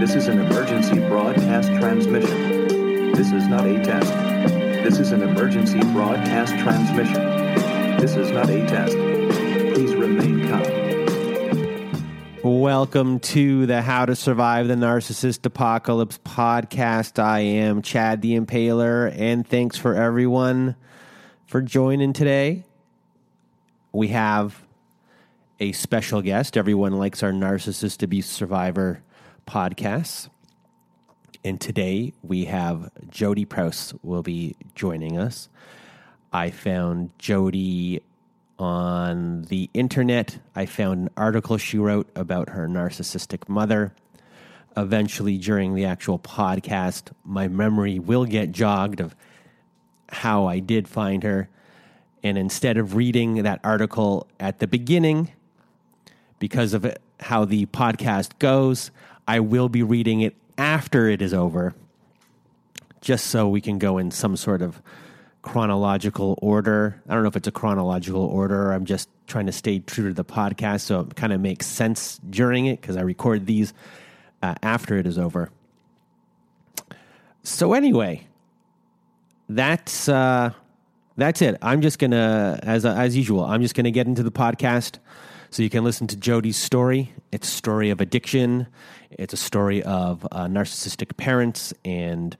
This is an emergency broadcast transmission. This is not a test. This is an emergency broadcast transmission. This is not a test. Please remain calm. Welcome to the How to Survive the Narcissist Apocalypse podcast. I am Chad the Impaler, and thanks for everyone for joining today. We have a special guest. Everyone likes our narcissist abuse survivor podcasts. And today we have Jodee Prouse will be joining us. I found Jodee on the internet. I found an article she wrote about her narcissistic mother. Eventually, during the actual podcast, my memory will get jogged of how I did find her. And instead of reading that article at the beginning, because of how the podcast goes, I will be reading it after it is over, just so we can go in some sort of chronological order. I don't know if it's a chronological order. I'm just trying to stay true to the podcast so it kind of makes sense during it because I record these uh, after it is over. So, anyway, that's. Uh, that's it. I'm just gonna, as as usual, I'm just gonna get into the podcast, so you can listen to Jodee's story. It's story of addiction. It's a story of uh, narcissistic parents and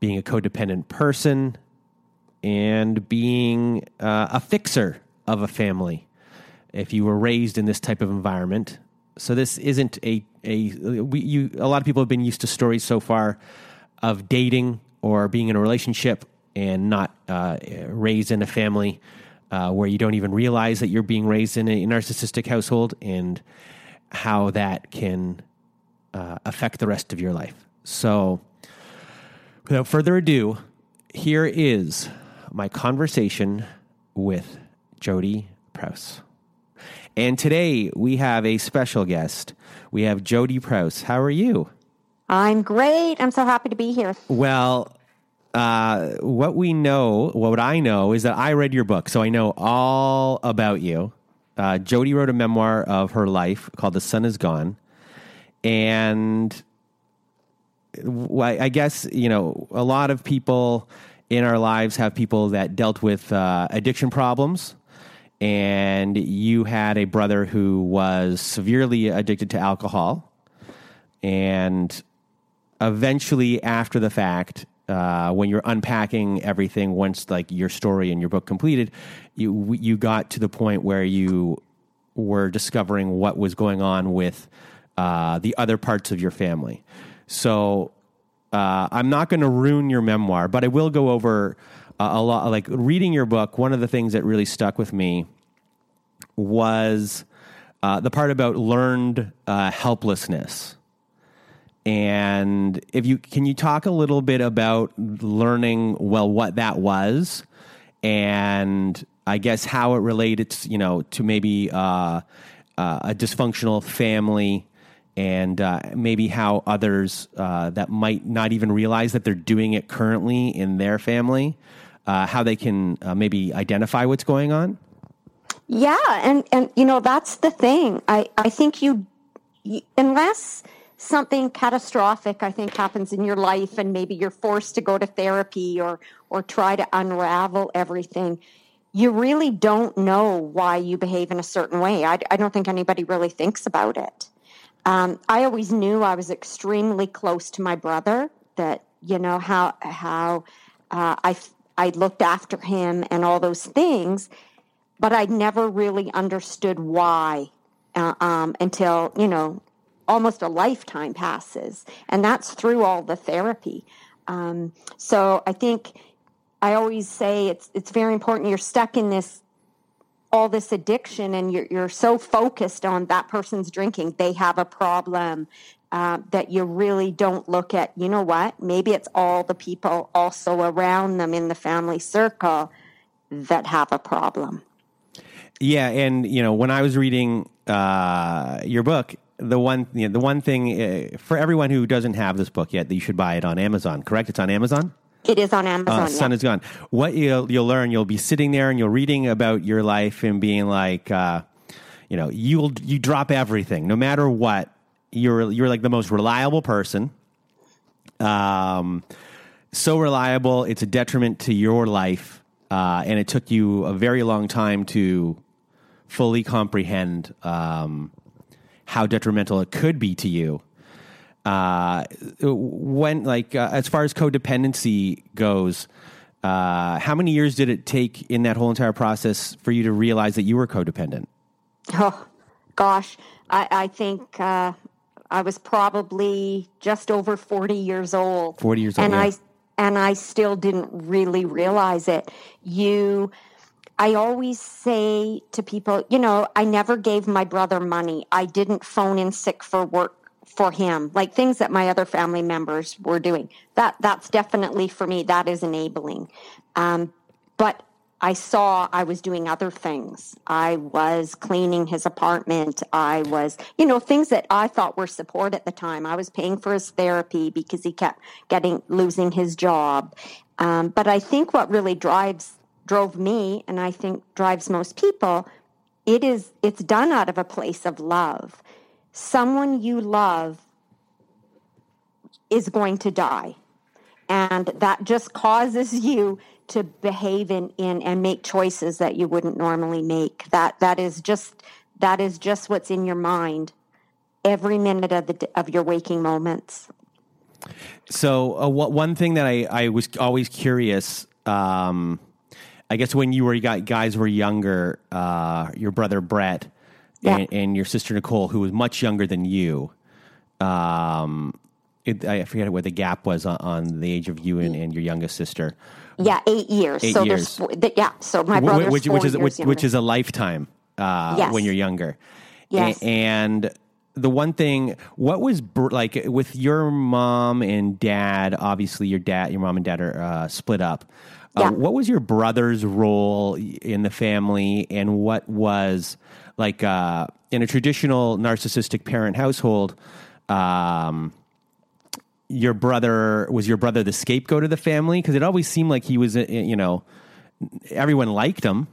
being a codependent person and being uh, a fixer of a family. If you were raised in this type of environment, so this isn't a a we, you. A lot of people have been used to stories so far of dating or being in a relationship and not uh, raised in a family uh, where you don't even realize that you're being raised in a narcissistic household and how that can uh, affect the rest of your life. So, without further ado, here is my conversation with Jodee Prouse. And today we have a special guest. We have Jodee Prouse. How are you? I'm great. I'm so happy to be here. Well, uh, what we know, what I know, is that I read your book, so I know all about you. Uh, Jody wrote a memoir of her life called "The Sun Is Gone," and I guess you know a lot of people in our lives have people that dealt with uh, addiction problems. And you had a brother who was severely addicted to alcohol. And eventually, after the fact, uh, when you're unpacking everything once like your story and your book completed, you you got to the point where you were discovering what was going on with uh, the other parts of your family. So uh, I'm not going to ruin your memoir, but I will go over uh, a lot. Like reading your book, one of the things that really stuck with me was uh, the part about learned uh, helplessness and if you can you talk a little bit about learning well what that was and I guess how it related, you know, to maybe uh, uh, a dysfunctional family, and uh, maybe how others uh, that might not even realize that they're doing it currently in their family, uh, how they can uh, maybe identify what's going on. Yeah, and and you know that's the thing. I I think you, you unless something catastrophic i think happens in your life and maybe you're forced to go to therapy or or try to unravel everything you really don't know why you behave in a certain way i, I don't think anybody really thinks about it um, i always knew i was extremely close to my brother that you know how how uh, i i looked after him and all those things but i never really understood why uh, um, until you know almost a lifetime passes, and that's through all the therapy. Um, so I think I always say it's it's very important. You're stuck in this all this addiction, and you're you're so focused on that person's drinking. They have a problem. Uh, that you really don't look at, you know what? Maybe it's all the people also around them in the family circle that have a problem. Yeah, and you know, when I was reading uh, your book, the one you know, the one thing uh, for everyone who doesn't have this book yet, that you should buy it on Amazon. Correct? It's on Amazon. It is on Amazon. Uh, Sun yeah. is gone. What you'll you'll learn, you'll be sitting there and you're reading about your life and being like, uh, you know, you'll you drop everything, no matter what. you're you're like the most reliable person. Um, so reliable, it's a detriment to your life, uh, and it took you a very long time to fully comprehend um, how detrimental it could be to you. Uh, when like uh, as far as codependency goes, uh, how many years did it take in that whole entire process for you to realize that you were codependent? Oh, gosh, I, I think uh, I was probably just over forty years old. Forty years old, and yeah. I and I still didn't really realize it. You. I always say to people, you know, I never gave my brother money. I didn't phone in sick for work for him, like things that my other family members were doing. That that's definitely for me. That is enabling. Um, but I saw I was doing other things. I was cleaning his apartment. I was, you know, things that I thought were support at the time. I was paying for his therapy because he kept getting losing his job. Um, but I think what really drives drove me, and I think drives most people, it is it's done out of a place of love. Someone you love is going to die. And that just causes you to behave in, in and make choices that you wouldn't normally make. That that is just that is just what's in your mind every minute of the of your waking moments. So, uh, one thing that I, I was always curious, um, I guess when you were you got, guys were younger, uh, your brother Brett Yeah. and, and your sister Nicole, who was much younger than you. Um, it, I forget what the gap was on, on the age of you and, and your youngest sister, Yeah, eight years. Eight so years. th- yeah. So my brother's which, four which is years which, younger. which is a lifetime uh, Yes. when you're younger. Yes. A- and the one thing, what was br- like with your mom and dad? Obviously, your dad, your mom and dad are uh, split up. Uh, Yeah. What was your brother's role in the family, and what was like uh, in a traditional narcissistic parent household? Um, your brother was your brother the scapegoat of the family because it always seemed like he was, uh, you know, everyone liked him.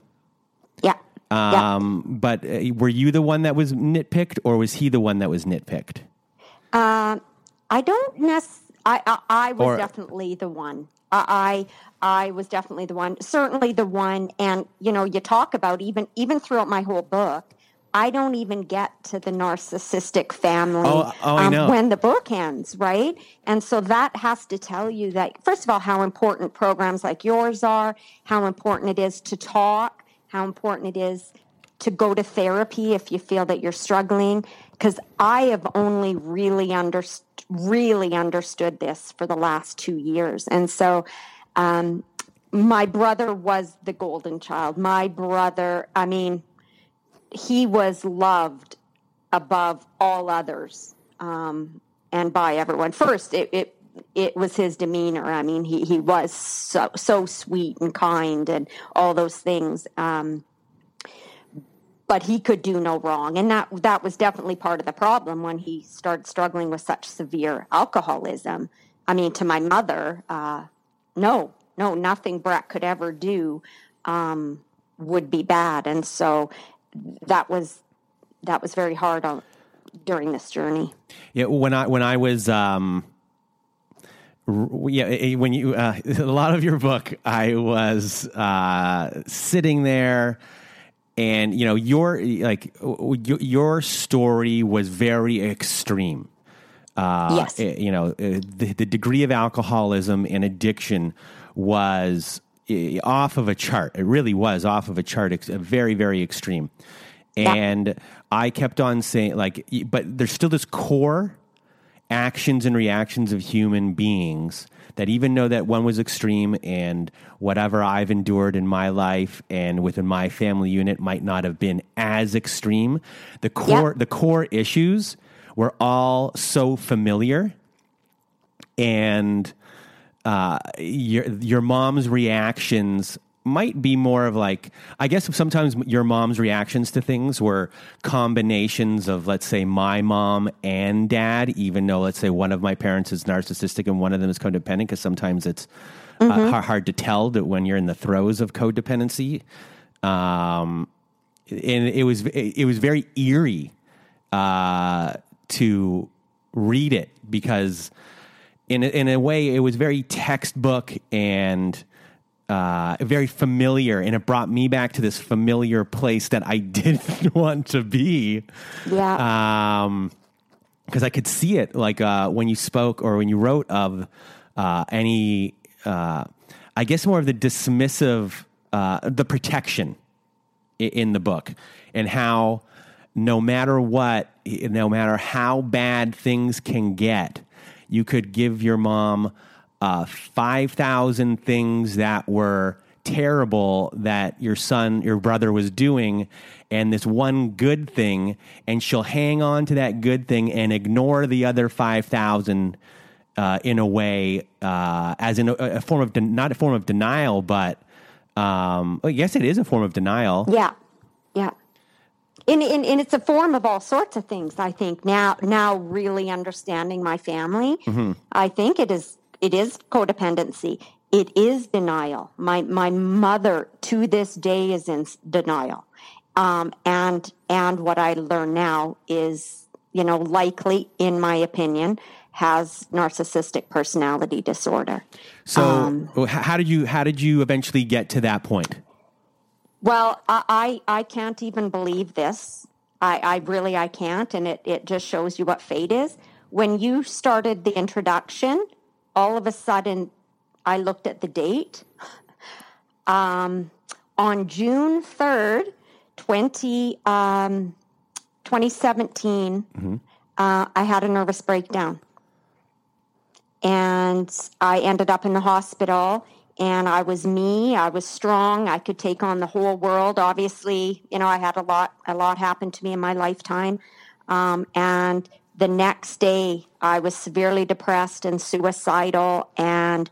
yeah. yeah. Um, but uh, were you the one that was nitpicked, or was he the one that was nitpicked? I don't nec- I, I I was Or- definitely the one. I I I was definitely the one. Certainly the one. And you know, you talk about even even throughout my whole book. I don't even get to the narcissistic family um, Oh, oh, know. when the book ends, right? And so that has to tell you that, first of all, how important programs like yours are, how important it is to talk, how important it is to go to therapy if you feel that you're struggling. Because I have only really understood really understood this for the last two years, and so um, my brother was the golden child. My brother, I mean, he was loved above all others um, and by everyone. First, it, it it was his demeanor. I mean, he he was so so sweet and kind and all those things. Um, but he could do no wrong, and that that was definitely part of the problem when he started struggling with such severe alcoholism. I mean, to my mother, uh, no, no, nothing Brett could ever do um, would be bad, and so that was that was very hard on during this journey. Yeah, when I when I was um, yeah, eh, when you uh, a lot of your book, I was uh, sitting there, and you know your like your story was very extreme. Uh, Yes. eh, you know uh, the, the degree of alcoholism and addiction was eh, off of a chart. It really was off of a chart, very very extreme. And I kept on saying like, but there's still this core actions and reactions of human beings that even though that one was extreme and whatever I've endured in my life and within my family unit might not have been as extreme, the core the core issues were all so familiar and uh, your your mom's reactions might be more of like I guess sometimes your mom's reactions to things were combinations of let's say my mom and dad, even though let's say one of my parents is narcissistic and one of them is codependent, because sometimes it's uh, har- hard to tell that when you're in the throes of codependency. Um, and it was it was very eerie uh, to read it because in a, in a way it was very textbook and uh, very familiar, and it brought me back to this familiar place that I didn't want to be. Yeah. Um, because I could see it, like uh, when you spoke or when you wrote of uh, any, uh, I guess more of the dismissive, uh, the protection in the book, and how no matter what, no matter how bad things can get, you could give your mom uh, 5,000 things that were terrible that your son, your brother was doing, and this one good thing, and she'll hang on to that good thing and ignore the other 5,000 uh, in a way, uh, as in a, a form of, de- not a form of denial, but um, well, yes, it is a form of denial. Yeah, yeah. And, and, and it's a form of all sorts of things. I think now, now really understanding my family, I think it is it is codependency. It is denial. My my mother to this day is in denial, um, and and what I learn now is you know likely, in my opinion, has narcissistic personality disorder. So, h- how did you how did you eventually get to that point? Well, I, I, I can't even believe this. I, I really I can't, and it, it just shows you what fate is. When you started the introduction, all of a sudden I looked at the date. Um, on June 3rd, 20, um, 2017, uh, I had a nervous breakdown and I ended up in the hospital and I was me I was strong I could take on the whole world. Obviously you know I had a lot a lot happen to me in my lifetime. Um, and the next day I was severely depressed and suicidal and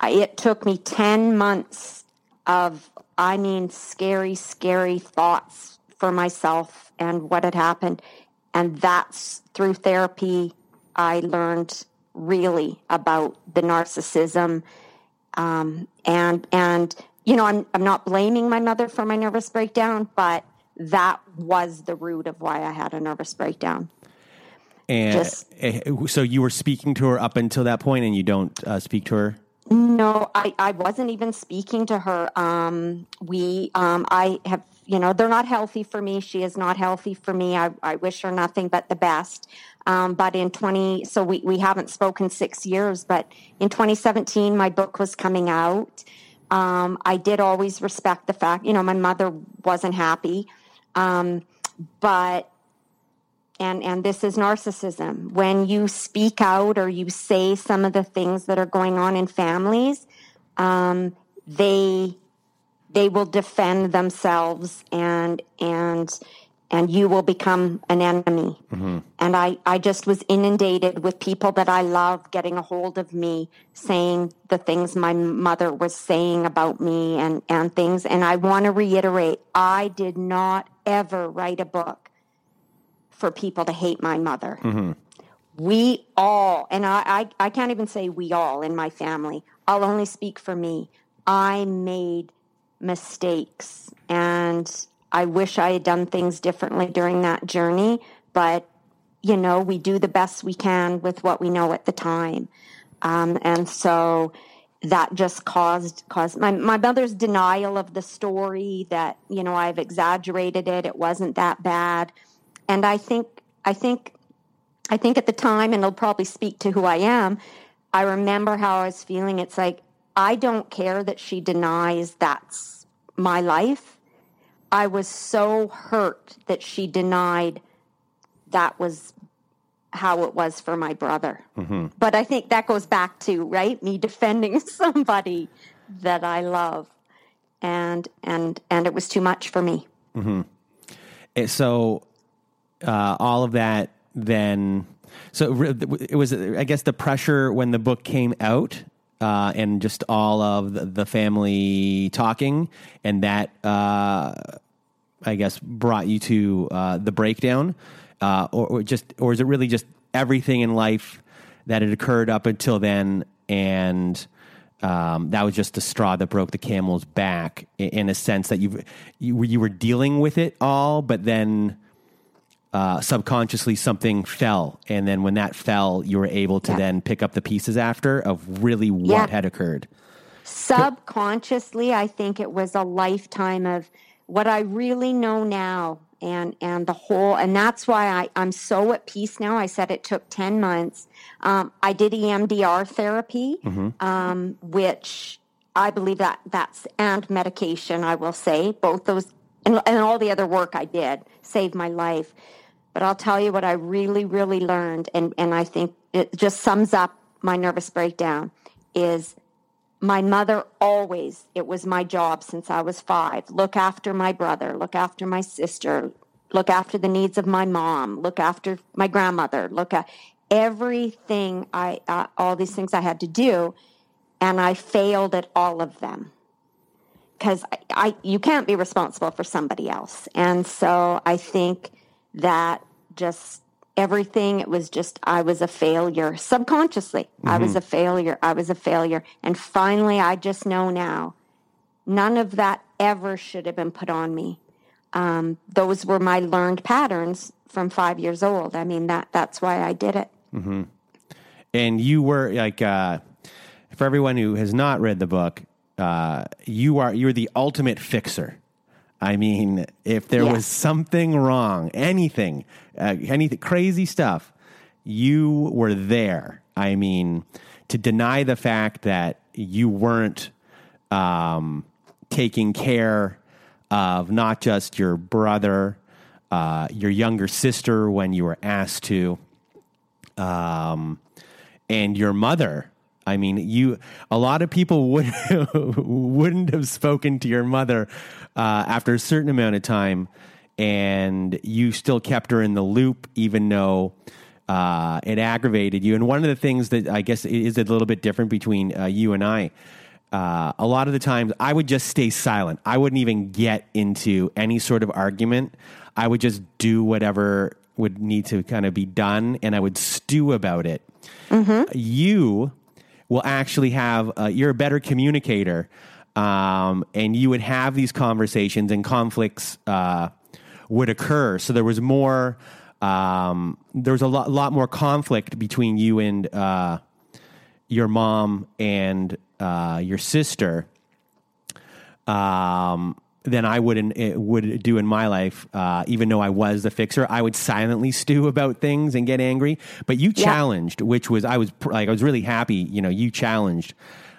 I, it took me 10 months of I mean scary scary thoughts for myself and what had happened. And that's through therapy I learned really about the narcissism um, and and you know I'm I'm not blaming my mother for my nervous breakdown, but that was the root of why I had a nervous breakdown. And Just- eh, so you were speaking to her up until that point, and you don't uh, speak to her. No, I, I wasn't even speaking to her. Um, we, um, I have, you know, they're not healthy for me. She is not healthy for me. I, I wish her nothing but the best. Um, but in 20, so we, we haven't spoken six years, but in 2017, my book was coming out. Um, I did always respect the fact, you know, my mother wasn't happy. Um, but and and this is narcissism when you speak out or you say some of the things that are going on in families um, they they will defend themselves and and and you will become an enemy mm-hmm. and I, I just was inundated with people that i love getting a hold of me saying the things my mother was saying about me and and things and i want to reiterate i did not ever write a book for people to hate my mother. Mm-hmm. We all, and I, I, I can't even say we all in my family, I'll only speak for me. I made mistakes and I wish I had done things differently during that journey, but you know, we do the best we can with what we know at the time. Um, and so that just caused caused my, my mother's denial of the story that, you know, I've exaggerated it, it wasn't that bad. And I think I think I think at the time, and it'll probably speak to who I am, I remember how I was feeling. It's like, I don't care that she denies that's my life. I was so hurt that she denied that was how it was for my brother. But I think that goes back to, right, me defending somebody that I love. And and and it was too much for me. Eh, So uh, all of that then. So it was, I guess, the pressure when the book came out. Uh, and just all of the, family talking, and that uh, I guess brought you to uh, the breakdown, uh, or, or just, or is it really just everything in life that had occurred up until then, and um, that was just the straw that broke the camel's back, in, in a sense that you you were dealing with it all, but then uh, subconsciously something fell, and then when that fell, you were able to Yeah. then pick up the pieces after of really what Yeah. had occurred. subconsciously i think it was a lifetime of what i really know now and and the whole and that's why I, i'm so at peace now i said it took 10 months um, i did emdr therapy um, which i believe that that's and medication i will say both those and, and all the other work i did saved my life but i'll tell you what i really really learned and and i think it just sums up my nervous breakdown is my mother always it was my job since i was five look after my brother look after my sister look after the needs of my mom look after my grandmother look at everything i uh, all these things i had to do and i failed at all of them. Because I, I you can't be responsible for somebody else. And so i think that just everything it was just i was a failure. Subconsciously i was a failure i was a failure. And finally i just know now none of that ever should have been put on me. Um, those were my learned patterns from five years old. I mean that that's why i did it. And you were like uh, for everyone who has not read the book uh, you are you're the ultimate fixer i mean if there was something wrong anything uh, anything crazy stuff you were there i mean to deny the fact that you weren't um, taking care of not just your brother uh, your younger sister when you were asked to um, and your mother. I mean, you. A lot of people would wouldn't have spoken to your mother uh, after a certain amount of time, and you still kept her in the loop, even though uh, it aggravated you. And one of the things that I guess is a little bit different between uh, you and I. Uh, a lot of the times, I would just stay silent. I wouldn't even get into any sort of argument. I would just do whatever would need to kind of be done, and I would stew about it. You will actually have, uh, you're a better communicator, um, and you would have these conversations, and conflicts uh, would occur. So there was more, um, there was a lot, lot more conflict between you and uh, your mom and uh, your sister um, than I would in, it would do in my life. Uh, even though I was the fixer, I would silently stew about things and get angry. But you Yeah. challenged, which was I was like I was really happy. You know, you challenged,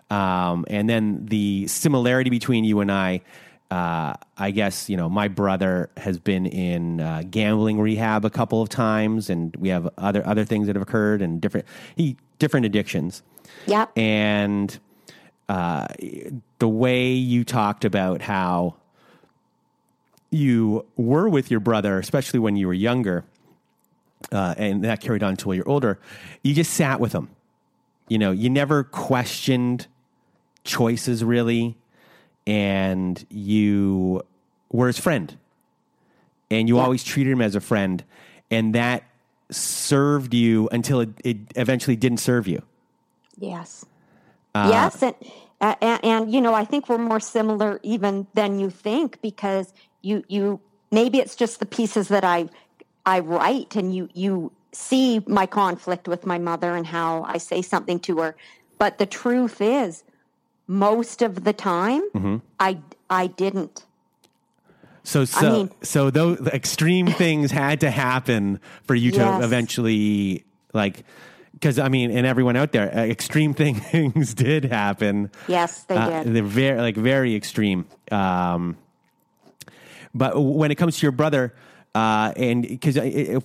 um, and then the similarity between you and I. Uh, I guess you know my brother has been in uh, gambling rehab a couple of times, and we have other other things that have occurred and different he different addictions yep and uh, the way you talked about how you were with your brother, especially when you were younger, uh, and that carried on until you're older, you just sat with him. You know, you never questioned choices really, and you were his friend, and you Yeah. always treated him as a friend, and that served you until it, it eventually didn't serve you. Yes. yes, and, uh, and and you know, I think we're more similar even than you think because you you maybe it's just the pieces that I I write and you you see my conflict with my mother and how I say something to her, but the truth is, most of the time, I I didn't. So so mean- so those extreme things had to happen for you to Yes. eventually like because I mean, and everyone out there, uh, extreme things did happen. Yes, they Uh, did. they're very like very extreme. Um, but when it comes to your brother, uh, and because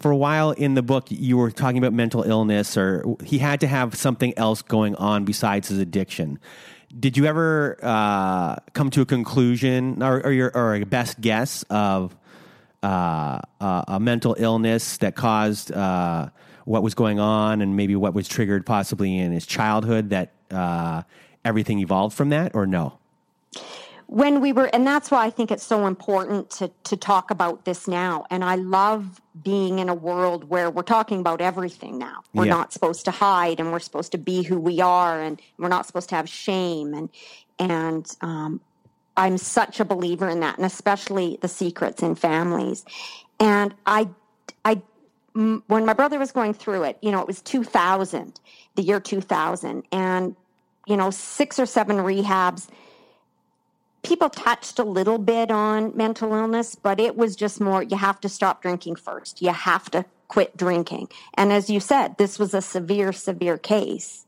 for a while in the book you were talking about mental illness, or he had to have something else going on besides his addiction. Did you ever uh, come to a conclusion, or, or your or a best guess of uh, uh, a mental illness that caused uh, what was going on, and maybe what was triggered possibly in his childhood? That uh, everything evolved from that, or no? When we were and that's why i think it's so important to to talk about this now and i love being in a world where we're talking about everything now we're Yeah. not supposed to hide and we're supposed to be who we are and we're not supposed to have shame and and um, i'm such a believer in that and especially the secrets in families and i I m- when my brother was going through it, you know, it was 2000, the year 2000, and you know, six or seven rehabs. People touched a little bit on mental illness, but it was just more you have to stop drinking first. You have to quit drinking. And as you said, this was a severe, severe case.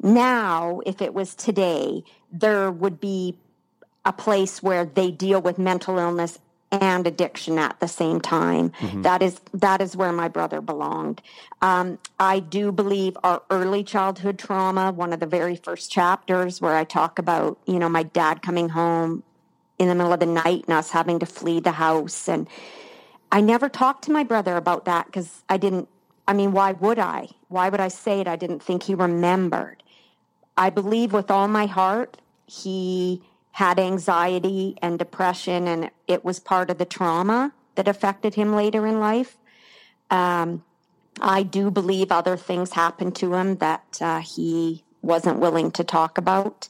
Now, if it was today, there would be a place where they deal with mental illness and addiction at the same time. Mm-hmm. That is that is where my brother belonged. Um, I do believe our early childhood trauma, one of the very first chapters where I talk about you know my dad coming home in the middle of the night and us having to flee the house, and I never talked to my brother about that because I didn't. I mean, why would I? Why would I say it? I didn't think he remembered. I believe with all my heart he had anxiety and depression, and it was part of the trauma that affected him later in life. Um, I do believe other things happened to him that uh, he wasn't willing to talk about.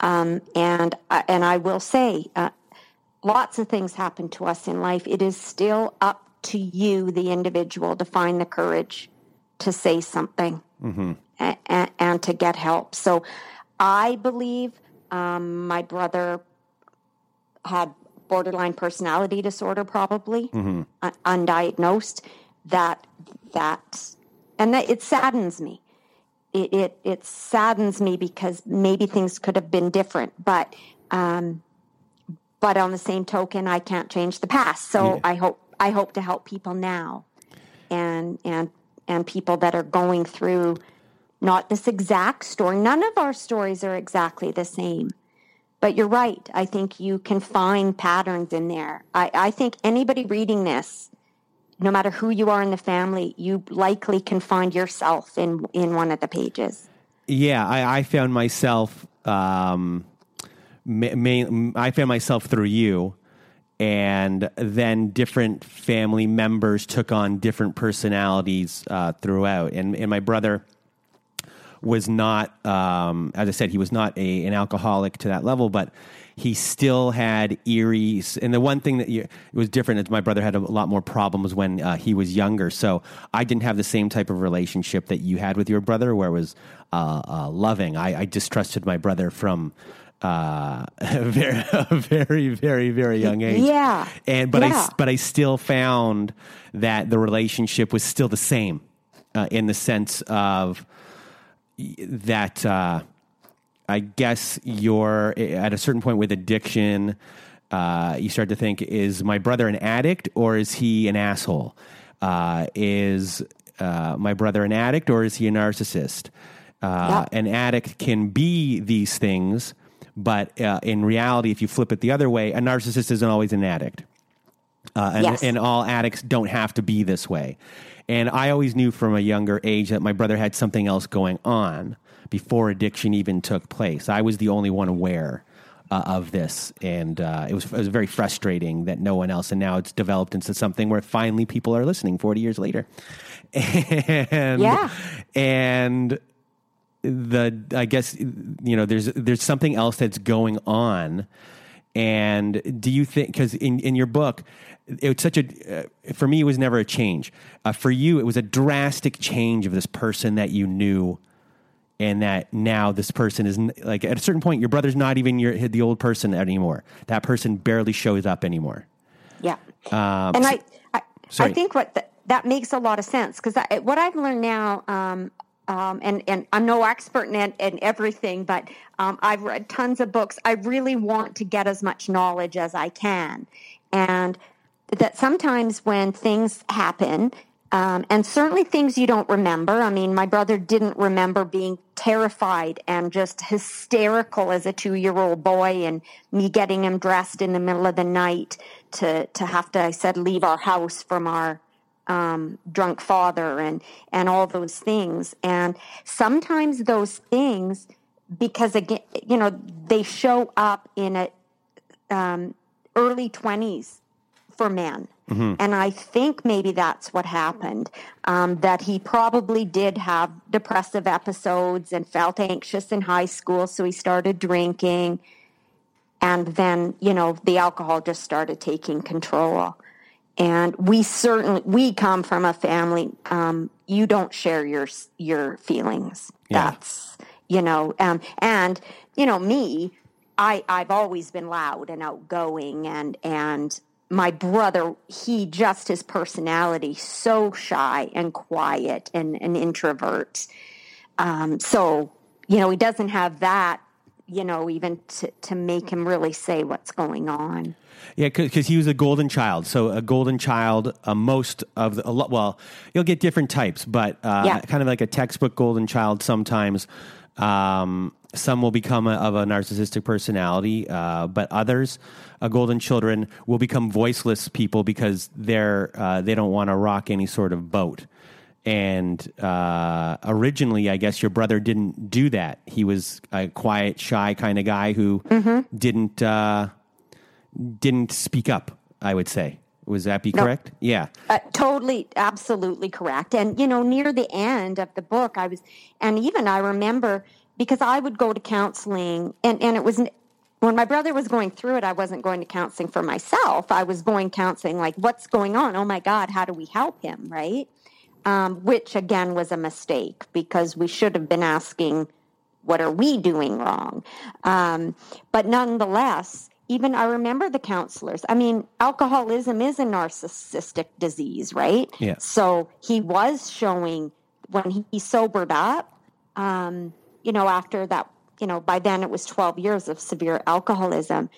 Um, and uh, and I will say, uh, lots of things happen to us in life. It is still up to you, the individual, to find the courage to say something mm-hmm. and, and, to get help. So, I believe um, my brother had borderline personality disorder, probably mm-hmm. uh, undiagnosed. That that and that it saddens me. It, it it saddens me because maybe things could have been different, but um, but on the same token, I can't change the past. So yeah. I hope I hope to help people now, and and and people that are going through not this exact story. None of our stories are exactly the same. But you're right. I think you can find patterns in there. I, I think anybody reading this, no matter who you are in the family, you likely can find yourself in, in one of the pages. Yeah, I, I found myself. Um, I found myself through you, and then different family members took on different personalities uh, throughout. And, and my brother was not, um, as I said, he was not a, an alcoholic to that level, but he still had eerie. And the one thing that you, it was different is my brother had a lot more problems when uh, he was younger. So I didn't have the same type of relationship that you had with your brother, where it was uh, uh, loving. I, I, distrusted my brother from uh, a very, a very, very, very young age. Yeah. And but yeah. I but I still found that the relationship was still the same uh, in the sense of that uh, I guess you're at a certain point with addiction. Uh, you start to think: Is my brother an addict or is he an asshole? Uh, is uh, my brother an addict or is he a narcissist? Uh, yeah. An addict can be these things, but uh, in reality, if you flip it the other way, a narcissist isn't always an addict. and, yes. and all addicts don't have to be this way. And I always knew from a younger age that my brother had something else going on before addiction even took place. I was the only one aware uh, of this, and uh, it was it was very frustrating that no one else. And now it's developed into something where finally people are listening forty years later, and yeah, and the I guess you know there's there's something else that's going on. And do you think because in in your book it was such a uh, for me it was never a change. Uh, for you it was a drastic change of this person that you knew and that now this person is like at a certain point your brother's not even your the old person anymore. That person barely shows up anymore. Yeah. Um, and I, I, I think what the, that makes a lot of sense because what I've learned now um, um, and and I'm no expert in, in everything, but um, I've read tons of books. I really want to get as much knowledge as I can, and that sometimes when things happen, um, and certainly things you don't remember. I mean, my brother didn't remember being terrified and just hysterical as a two year old boy, and me getting him dressed in the middle of the night to to have to, I said, leave our house from our um, drunk father, and and all those things. And sometimes those things, because again, you know, they show up in a um, early twenties for men. Mm-hmm. And I think maybe that's what happened. Um, that he probably did have depressive episodes and felt anxious in high school, so he started drinking. And then, you know, the alcohol just started taking control. And we certainly we come from a family. Um, you don't share your your feelings. Yeah. That's you know, um, and you know me. I I've always been loud and outgoing, and and my brother, he just his personality so shy and quiet and an introvert. Um, so you know, he doesn't have that. You know, even to to make him really say what's going on. Yeah, because he was a golden child. So a golden child, uh, most of the, a lot, well, you'll get different types, but uh, Yeah. kind of like a textbook golden child. Sometimes um, some will become a, of a narcissistic personality, uh, but others, uh, golden children, will become voiceless people because they're uh, they don't want to rock any sort of boat. And uh, originally, I guess your brother didn't do that. He was a quiet, shy kind of guy who didn't. Uh, didn't speak up, I would say. Was that be correct? Yeah. Uh, totally, absolutely correct. And you know, near the end of the book, I was, and even I remember because I would go to counseling, and and it was when my brother was going through it. I wasn't going to counseling for myself. I was going counseling like, what's going on? Oh my God, how do we help him? Right? Um, which again was a mistake because we should have been asking, what are we doing wrong? Um, but nonetheless, even I remember the counselors. I mean, alcoholism is a narcissistic disease, right? Yeah. So he was showing when he, he sobered up, um, you know, after that, you know, by then it was 12 years of severe alcoholism.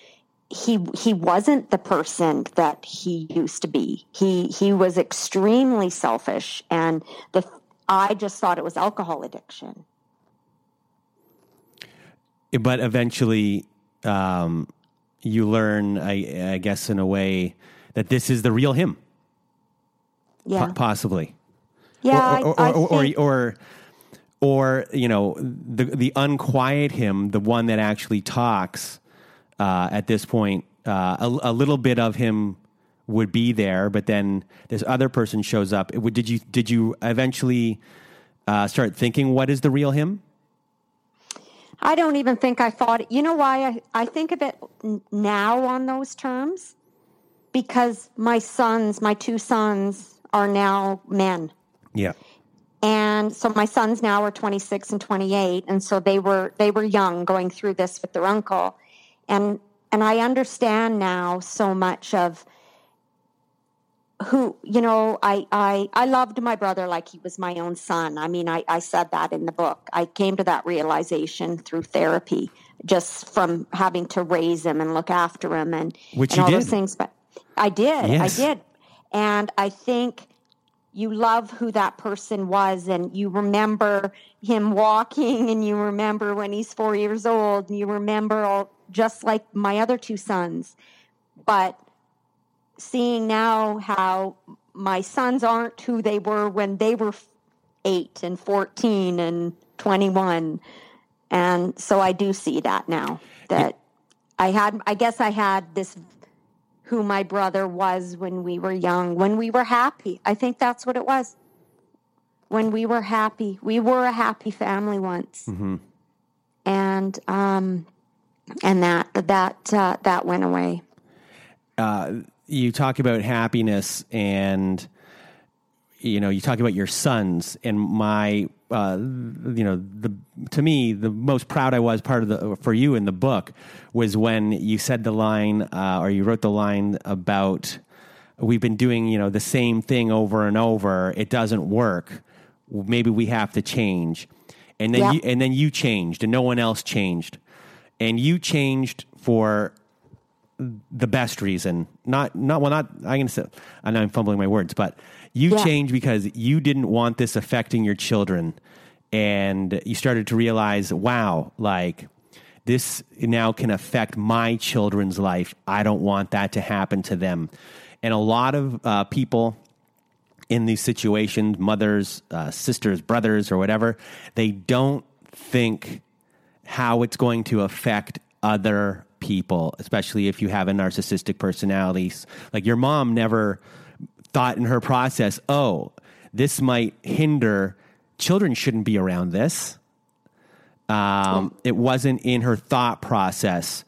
He he wasn't the person that he used to be. He he was extremely selfish, and the I just thought it was alcohol addiction. but eventually um, you learn I, I guess in a way that this is the real him Yeah, po- possibly yeah. or or, I, I or, or, or or you know the the unquiet him the one that actually talks uh, at this point uh, a, a little bit of him would be there but then this other person shows up It would- did you did you eventually uh, start thinking what is the real him I don't even think I thought it. You know why I, I think of it now on those terms? Because my sons, my two sons, are now men. yeah And so my sons now are 26 and 28 and so they were they were young going through this with their uncle. And and I understand now so much of who you know I, I i loved my brother like he was my own son. I mean I, I said that in the book. I came to that realization through therapy just from having to raise him and look after him and, Which and all those things but i did Yes. i did. And i think you love who that person was and you remember him walking and you remember when he's four years old and you remember all just like my other two sons but seeing now how my sons aren't who they were when they were 8 and 14 and 21 and so i do see that now that i had i guess i had this who my brother was when we were young when we were happy. I think that's what it was. When we were happy. We were a happy family once. And um and that that uh, that went away. You talk about happiness and you know you talk about your sons and my uh, you know the to me the most proud I was part of the for you in the book was when you said the line uh, or you wrote the line about we've been doing you know the same thing over and over. It doesn't work. Maybe we have to change. And then Yeah. you and then you changed and no one else changed and you changed for the best reason. Not not well. Not I'm gonna say. I know I'm fumbling my words, but you Yeah. changed because you didn't want this affecting your children, and you started to realize, wow, like this now can affect my children's life. I don't want that to happen to them, and a lot of uh, people in these situations, mothers, uh, sisters, brothers, or whatever, they don't think how it's going to affect other people, especially if you have a narcissistic personality. Like your mom never thought in her process, oh, this might hinder children shouldn't be around this. Um, it wasn't in her thought process,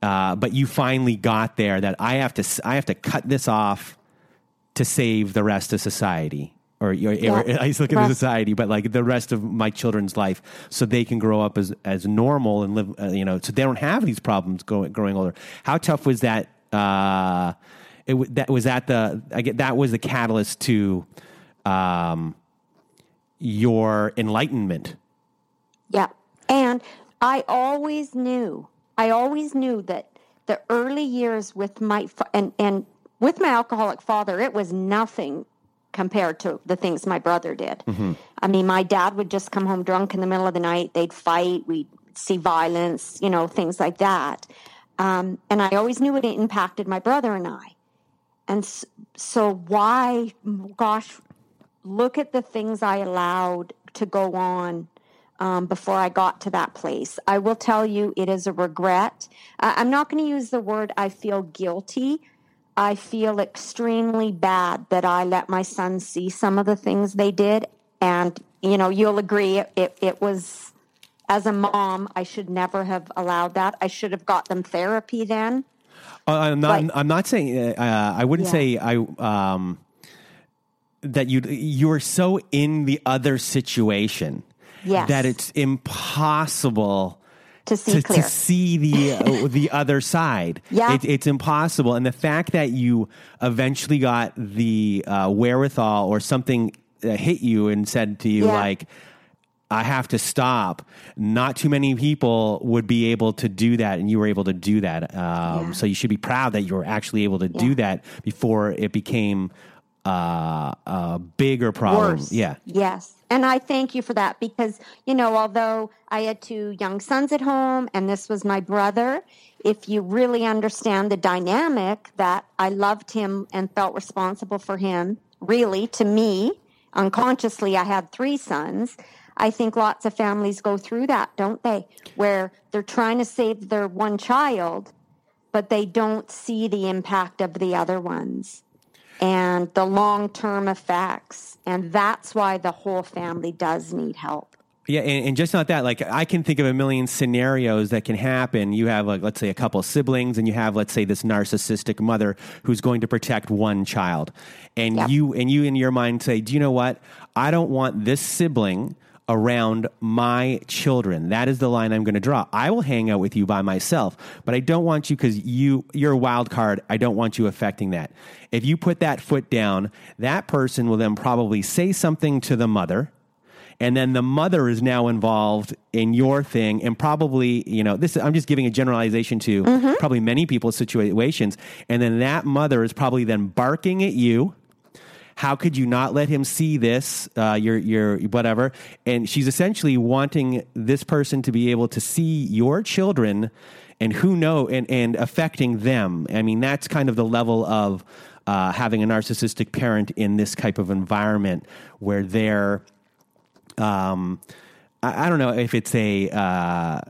uh, but you finally got there that I have to I have to cut this off to save the rest of society. Or, or, Yeah. or I look at the society, but like the rest of my children's life, so they can grow up as as normal and live, uh, you know, so they don't have these problems going growing older. How tough was that? Uh, it that was that the I get that was the catalyst to um, your enlightenment. Yeah. And I always knew, I always knew that the early years with my, and, and with my alcoholic father, it was nothing compared to the things my brother did. I mean, my dad would just come home drunk in the middle of the night. They'd fight. We'd see violence, you know, things like that. Um, and I always knew it impacted my brother and I. And so why, gosh, look at the things I allowed to go on um, before I got to that place. I will tell you, it is a regret. Uh, I'm not going to use the word I feel guilty. I feel extremely bad that I let my sons see some of the things they did. And, you know, you'll agree, it, it, it was, as a mom, I should never have allowed that. I should have got them therapy then. Uh, I'm not. I'm not saying. Uh, I wouldn't Yeah. say I. Um, that you you're so in the other situation Yes. that it's impossible To see to, clear. to see the uh, the other side. Yeah. It, it's impossible, and the fact that you eventually got the uh, wherewithal or something uh, hit you and said to you Yeah. like. I have to stop. Not too many people would be able to do that, and you were able to do that. Um, Yeah. So you should be proud that you were actually able to do that before it became uh, a bigger problem. worse. Yeah. Yes. And I thank you for that because, you know, although I had two young sons at home and this was my brother, if you really understand the dynamic that I loved him and felt responsible for him, really, to me, unconsciously, I had three sons. I think lots of families go through that, don't they? Where they're trying to save their one child, but they don't see the impact of the other ones and the long term effects. And that's why the whole family does need help. Yeah, and, and just not that. Like I can think of a million scenarios that can happen. You have like let's say a couple of siblings, and you have let's say this narcissistic mother who's going to protect one child, and Yep. you and you in your mind say, do you know what? I don't want this sibling around my children. That is the line I'm going to draw. I will hang out with you by myself, but I don't want you because you you're a wild card. I don't want you affecting that. If you put that foot down, that person will then probably say something to the mother and then the mother is now involved in your thing and probably you know this i'm just giving a generalization to mm-hmm. probably many people's situations and then that mother is probably then barking at you how could you not let him see this uh, your your whatever and she's essentially wanting this person to be able to see your children and who know and, and affecting them i mean that's kind of the level of uh, having a narcissistic parent in this type of environment where they're um, I, I don't know if it's a. Uh,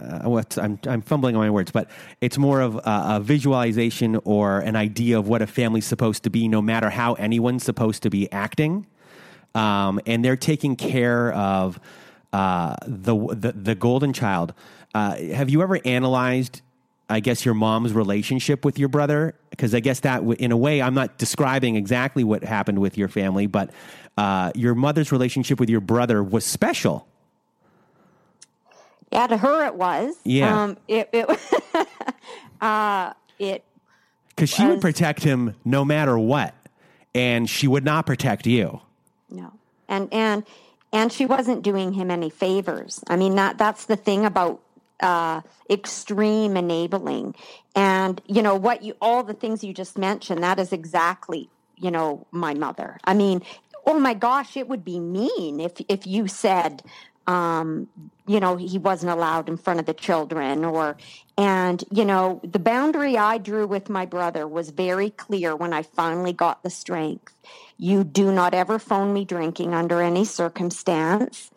uh, what I'm, I'm fumbling on my words, but it's more of a, a visualization or an idea of what a family's supposed to be, no matter how anyone's supposed to be acting. Um, and they're taking care of uh, the, the the golden child. Uh, have you ever analyzed? I guess your mom's relationship with your brother, because I guess that, in a way, I'm not describing exactly what happened with your family, but uh, your mother's relationship with your brother was special. Yeah, to her it was. Yeah. Um, it, it, uh, it, Because she would protect him no matter what, and she would not protect you. no. And, and, and she wasn't doing him any favors. I mean, that, that's the thing about, uh, extreme enabling. And, you know, what you, all the things you just mentioned, that is exactly, you know, my mother. I mean, oh my gosh, it would be mean if, if you said, um, you know, he wasn't allowed in front of the children or, and, you know, the boundary I drew with my brother was very clear when I finally got the strength. You do not ever phone me drinking under any circumstance,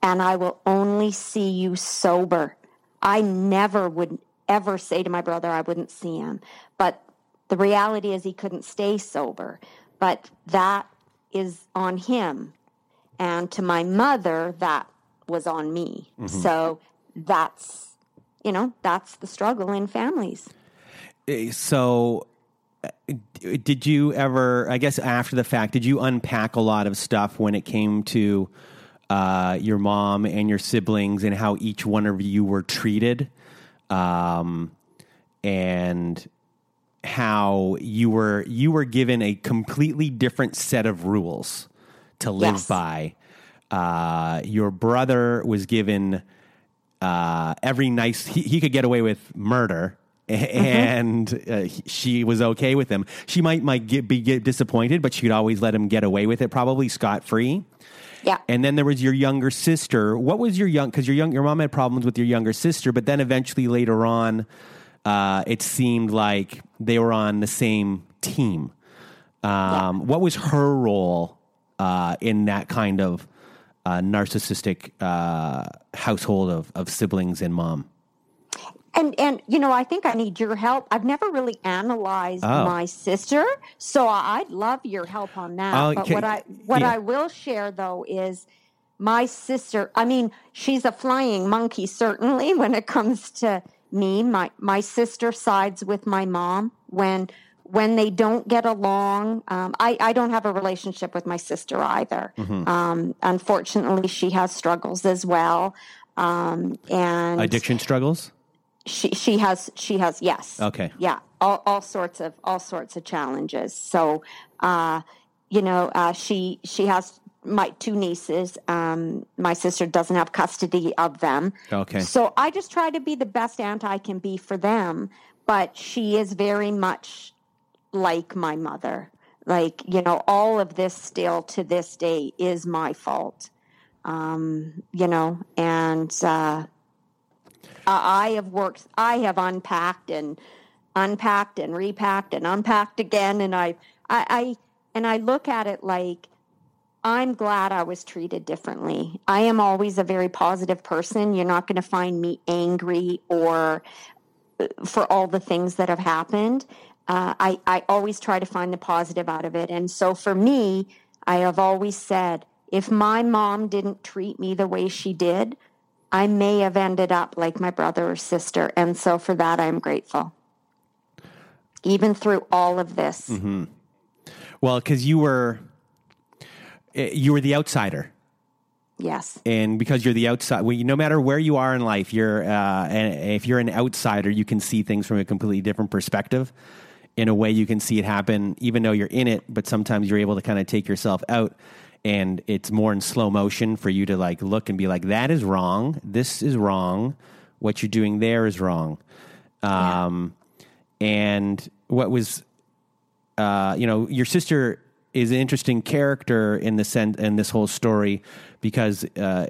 and I will only see you sober. I never would ever say to my brother I wouldn't see him. But the reality is he couldn't stay sober. But that is on him. And to my mother, that was on me. So that's, you know, that's the struggle in families. Eh, So, did you ever? I guess after the fact, did you unpack a lot of stuff when it came to uh, your mom and your siblings and how each one of you were treated, um, and how you were you were given a completely different set of rules to live Yes. by. Uh, your brother was given uh, every nice he, he could get away with murder and uh, he- she was okay with him. She might might get, be get disappointed but she could always let him get away with it probably scot-free. Yeah. and then there was your younger sister. What was your young because your young your mom had problems with your younger sister but then eventually later on uh, it seemed like they were on the same team. Um, what was her role uh, in that kind of uh, narcissistic uh, household of, of siblings and mom And and you know, I think I need your help. I've never really analyzed Oh. my sister, so I'd love your help on that. Oh, but okay. what I what Yeah. I will share though is my sister. I mean, she's a flying monkey certainly when it comes to me. My my sister sides with my mom when when they don't get along. Um, I I don't have a relationship with my sister either. Mm-hmm. Um, unfortunately, she has struggles as well. Um, and addiction struggles she she has she has yes Okay. yeah all, all sorts of all sorts of challenges so uh you know uh she she has my two nieces um my sister doesn't have custody of them Okay. so i just try to be the best aunt i can be for them but she is very much like my mother like you know all of this still to this day is my fault um you know and uh I I have worked, I have unpacked and unpacked and repacked and unpacked again. And I, I, I, and I look at it like I'm glad I was treated differently. I am always a very positive person. You're not going to find me angry or uh, for all the things that have happened. Uh, I, I always try to find the positive out of it. And so for me, I have always said, if my mom didn't treat me the way she did, I may have ended up like my brother or sister. And so for that, I'm grateful. Even through all of this. Well, because you were eh, you were the outsider, Yes. and because you're the outside, well, you, no matter where you are in life, you're uh, and if you're an outsider, you can see things from a completely different perspective. In a way, you can see it happen, even though you're in it. But sometimes you're able to kind of take yourself out, and it's more in slow motion for you to like look and be like, "That is wrong. This is wrong. What you're doing there is wrong." Um, and what was uh, you know, your sister is an interesting character in the sense in this whole story because uh,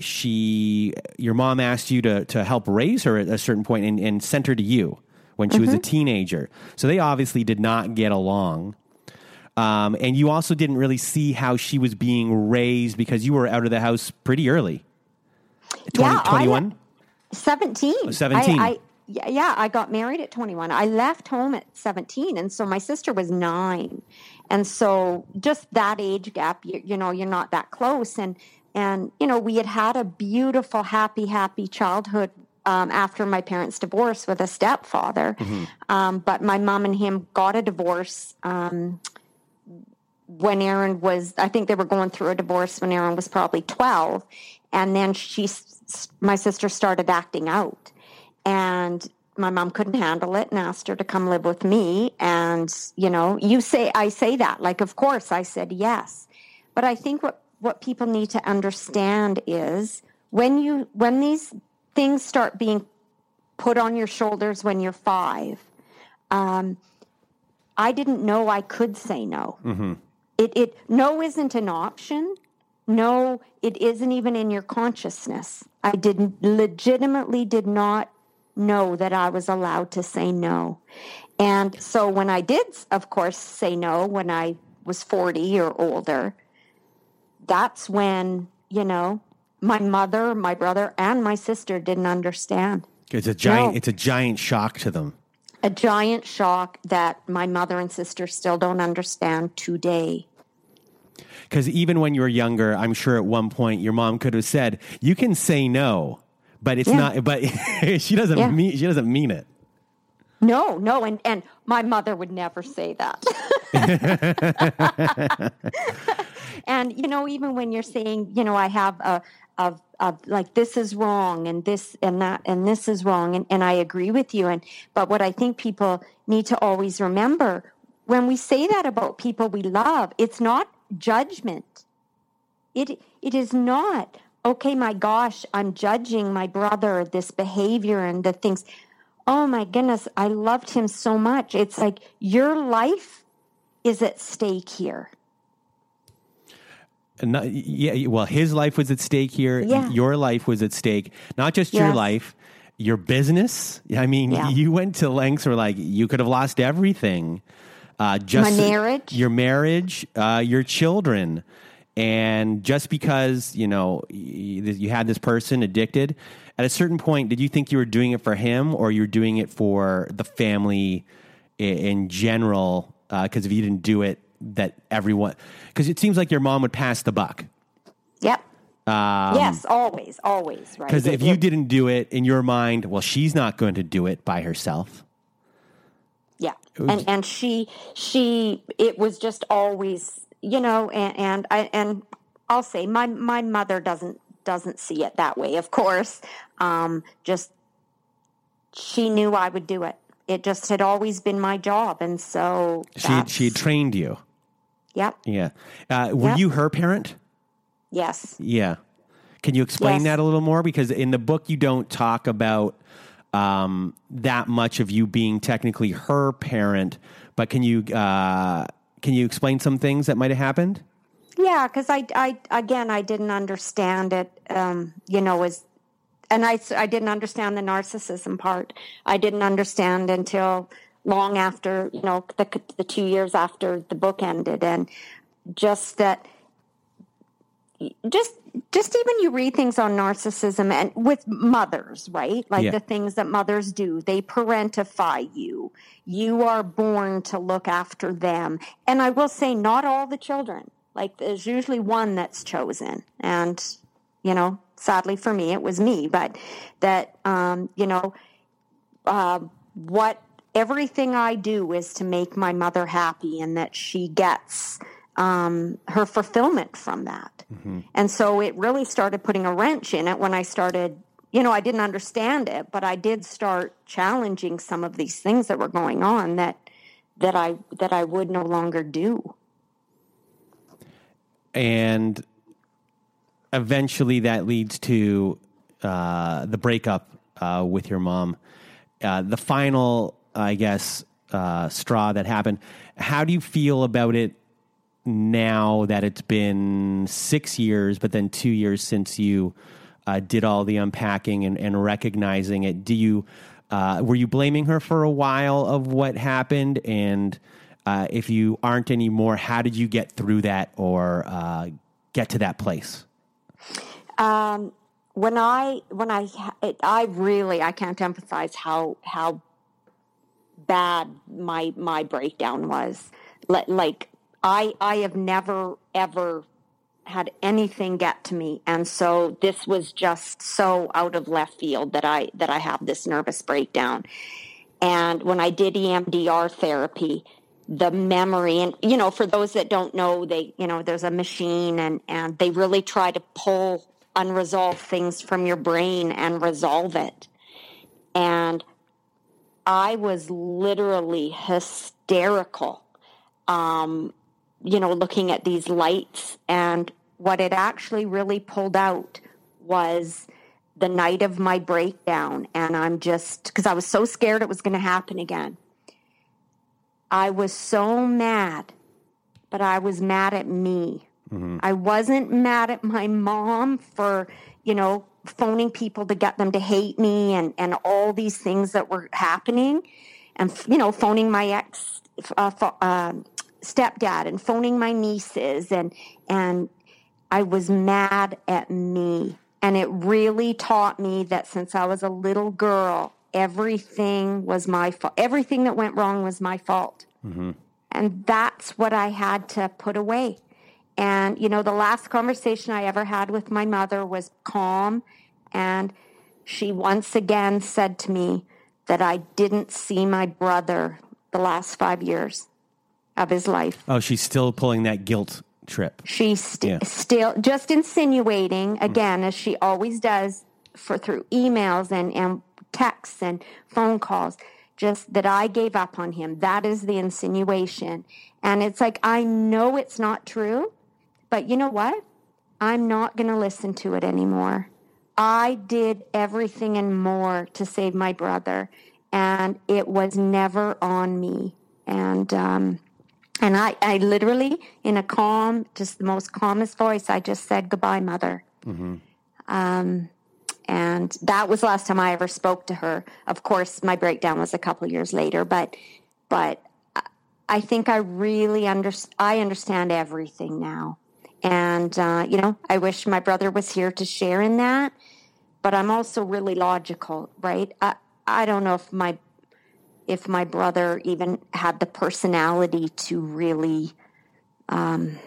she, your mom asked you to to help raise her at a certain point and, and sent her to you when she was a teenager. So they obviously did not get along. Um, and you also didn't really see how she was being raised because you were out of the house pretty early. 20, Yeah, I- 21? 17. 17. I, I, yeah, yeah, I got married at 21. I left home at 17. And so my sister was nine. And so just that age gap, you, you know, you're not that close. And, and, you know, we had had a beautiful, happy, happy childhood um, after my parents' divorce with a stepfather. Um, but my mom and him got a divorce. Um, when Aaron was, I think they were going through a divorce when Aaron was probably 12. And then she, my sister started acting out. And my mom couldn't handle it and asked her to come live with me. And, you know, you say, I say that, like, of course, I said yes. But I think what, what people need to understand is when you, when these things start being put on your shoulders when you're five, um, I didn't know I could say no. It, it no isn't an option. No, it isn't even in your consciousness. I didn't legitimately did not know that I was allowed to say no. And so when I did, of course, say no when I was 40 or older, that's when, you know, my mother, my brother, and my sister didn't understand. It's a giant. No. It's a giant shock to them. A giant shock that my mother and sister still don't understand today. Because even when you were younger, I'm sure at one point your mom could have said, "You can say no," but it's Yeah. not. But she doesn't Yeah. mean she doesn't mean it. No, no, and and my mother would never say that. and you know, even when you're saying, you know, I have a of of like this is wrong and this and that and this is wrong and, and I agree with you and but what I think people need to always remember when we say that about people we love, it's not judgment. It it is not okay, my gosh, I'm judging my brother, this behavior and the things. Oh my goodness, I loved him so much. It's like your life is at stake here. Not, yeah, well, his life was at stake here. Yeah. Your life was at stake. Not just your life, your business. I mean, Yeah. you went to lengths where like you could have lost everything. Uh, just My marriage. your marriage, uh, your children, and just because you know you had this person addicted, at a certain point, did you think you were doing it for him or you're doing it for the family in general? Because if you didn't do it, that everyone, because it seems like your mom would pass the buck. Yep. yes, always, always, right? Because if you didn't do it in your mind, well, she's not going to do it by herself. Yeah. And and she she it was just always, you know, and and I and I'll say my my mother doesn't doesn't see it that way, of course. Um just she knew I would do it. It just had always been my job and so She she trained you. Yep. Yeah. Uh, were Yep. you her parent? Yes. Yeah. Can you explain Yes. that a little more? Because in the book, you don't talk about um, that much of you being technically her parent, but can you uh, can you explain some things that might have happened? Yeah, because I, I, again, I didn't understand it, um, you know, as, and I, I didn't understand the narcissism part. I didn't understand until long after, you know, the, the two years after the book ended. And just that, just, just even you read things on narcissism and with mothers, right? Like Yeah. the things that mothers do, they parentify you. You are born to look after them. And I will say, not all the children. Like there's usually one that's chosen. And, you know, sadly for me, it was me, but that, um, you know, uh, what everything I do is to make my mother happy and that she gets um, her fulfillment from that. And so it really started putting a wrench in it when I started, you know, I didn't understand it, but I did start challenging some of these things that were going on that that I that I would no longer do. and eventually that leads to uh, the breakup uh, with your mom. Uh, the final, I guess, uh, straw that happened. How do you feel about it now that it's been six years, but then two years since you uh, did all the unpacking and, and recognizing it? Do you uh, were you blaming her for a while of what happened and? Uh, if you aren't anymore, how did you get through that or uh, get to that place? Um, when I when I it, I really I can't emphasize how how bad my my breakdown was. Like I I have never ever had anything get to me, and so this was just so out of left field that I that I have this nervous breakdown. And when I did EMDR therapy, the memory and you know for those that don't know they you know there's a machine and and they really try to pull unresolved things from your brain and resolve it and i was literally hysterical um you know looking at these lights. And what it actually really pulled out was the night of my breakdown. And i'm just because i was so scared it was going to happen again. I was so mad, but I was mad at me. I wasn't mad at my mom for, you know, phoning people to get them to hate me and, and all these things that were happening. And, you know, phoning my ex uh, um stepdad and phoning my nieces. And, and I was mad at me. And it really taught me that since I was a little girl, everything was my fault. Everything that went wrong was my fault. And that's what I had to put away. And, you know, the last conversation I ever had with my mother was calm. And she once again said to me, that I didn't see my brother the last five years of his life. Oh, she's still pulling that guilt trip. She's st- Yeah. still just insinuating mm. again, as she always does, for through emails and and texts and phone calls, just that I gave up on him. That is the insinuation, and it's like I know it's not true, but you know what? I'm not going to listen to it anymore. I did everything and more to save my brother, and it was never on me. And um, and I, I literally, in a calm, just the most calmest voice, I just said goodbye, mother. Um, and that was the last time I ever spoke to her. Of course, my breakdown was a couple years later, but but I- I think I really under, I understand everything now. And uh, you know, I wish my brother was here to share in that. But I'm also really logical, right? I I don't know if my if my brother even had the personality to really um,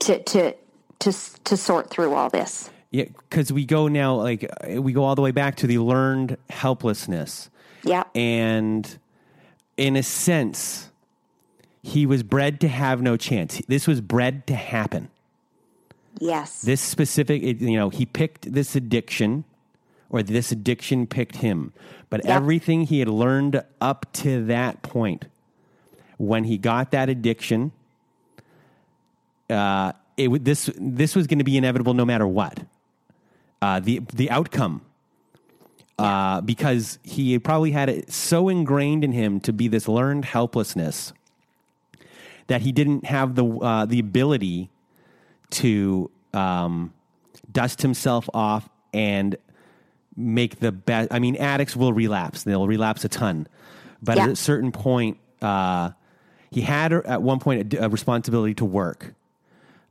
to to to to sort through all this. Yeah, because we go now, like, uh, we go all the way back to the learned helplessness. Yeah, And in a sense, he was bred to have no chance. This was bred to happen. yes, This specific, you know, he picked this addiction, or this addiction picked him. But Yeah. everything he had learned up to that point, when he got that addiction, uh, it would this this was going to be inevitable no matter what. Uh, the the outcome, uh, because he probably had it so ingrained in him to be this learned helplessness that he didn't have the uh, the ability to um, dust himself off and make the best. I mean, addicts will relapse; they'll relapse a ton, but Yeah. at a certain point, uh, he had at one point a, a responsibility to work.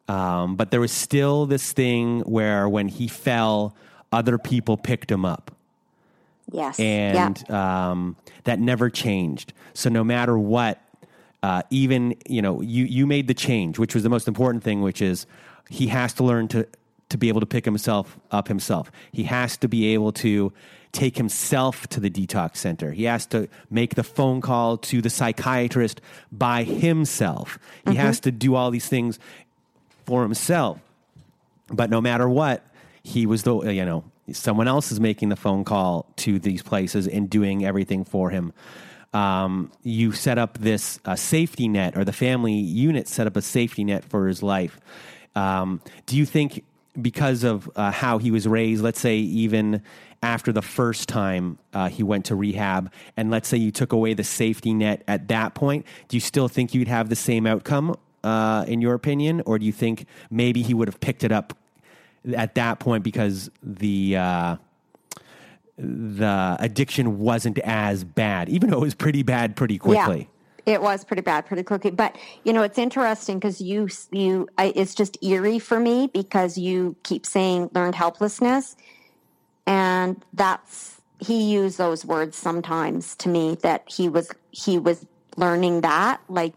Um, but there was still this thing where when he fell, other people picked him up yes, and um, that never changed. So no matter what, uh, even you know, you you made the change, which was the most important thing, which is he has to learn to to be able to pick himself up himself. He has to be able to take himself to the detox center. He has to make the phone call to the psychiatrist by himself. He has to do all these things for himself. But no matter what, he was the you know someone else is making the phone call to these places and doing everything for him. Um, you set up this uh, safety net, or the family unit set up a safety net for his life. Um, do you think because of uh, how he was raised, let's say even after the first time uh, he went to rehab, and let's say you took away the safety net at that point, do you still think you'd have the same outcome, uh, in your opinion, or do you think maybe he would have picked it up at that point because the uh, the addiction wasn't as bad, even though it was pretty bad pretty quickly? Yeah, it was pretty bad, pretty quickly. But you know, it's interesting because you you I, it's just eerie for me because you keep saying learned helplessness, and that's he used those words sometimes to me that he was he was learning that like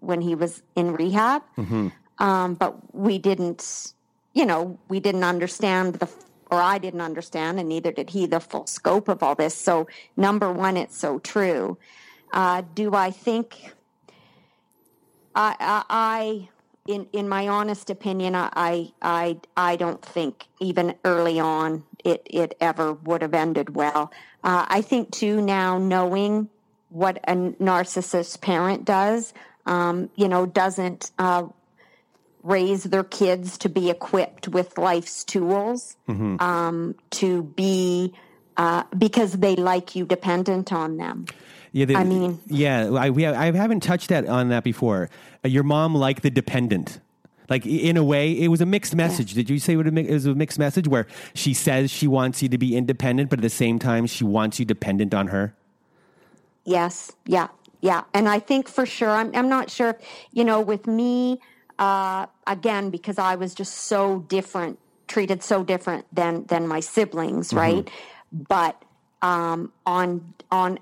when he was in rehab, um, but we didn't, you know, we didn't understand the or I didn't understand, and neither did he, the full scope of all this. So, number one, it's so true. Uh, do I think I, I, I in in my honest opinion, I, I I don't think even early on it it ever would have ended well. Uh, I think too now knowing what a narcissist parent does, um, you know, doesn't uh, raise their kids to be equipped with life's tools, um, to be uh, because they like you dependent on them. Yeah, the, I mean- yeah, I, we, I haven't touched that on that before. Uh, your mom like the dependent. Like in a way, it was a mixed message. Did you say it it was a mixed message where she says she wants you to be independent, but at the same time she wants you dependent on her? Yes, yeah, yeah. And I think for sure, I'm, I'm not sure, you know, with me, uh, again, because I was just so different, treated so different than, than my siblings, right? But, um, on, on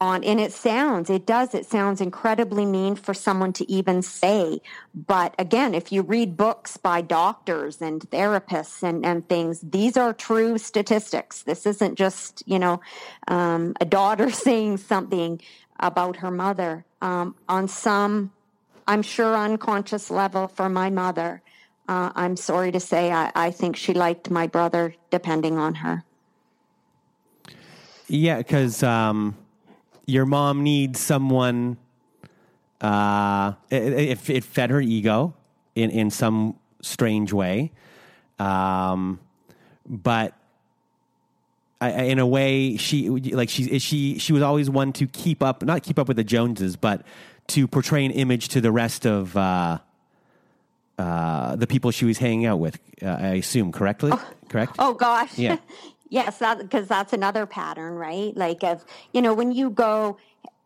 on and it sounds it does it sounds incredibly mean for someone to even say. But again if you read books by doctors and therapists and, and things these are true statistics. This isn't just you know um, a daughter saying something about her mother. Um, on some i'm sure unconscious level for my mother uh, i'm sorry to say I, I think she liked my brother depending on her Yeah, because um, your mom needs someone. Uh, it, it, it fed her ego in in some strange way, um, but I, in a way, she like she she she was always one to keep up, not keep up with the Joneses, but to portray an image to the rest of uh, uh, the people she was hanging out with. Uh, I assume correctly, correct? Oh gosh. Yeah. yes, that because that's another pattern, right? Like of you know when you go,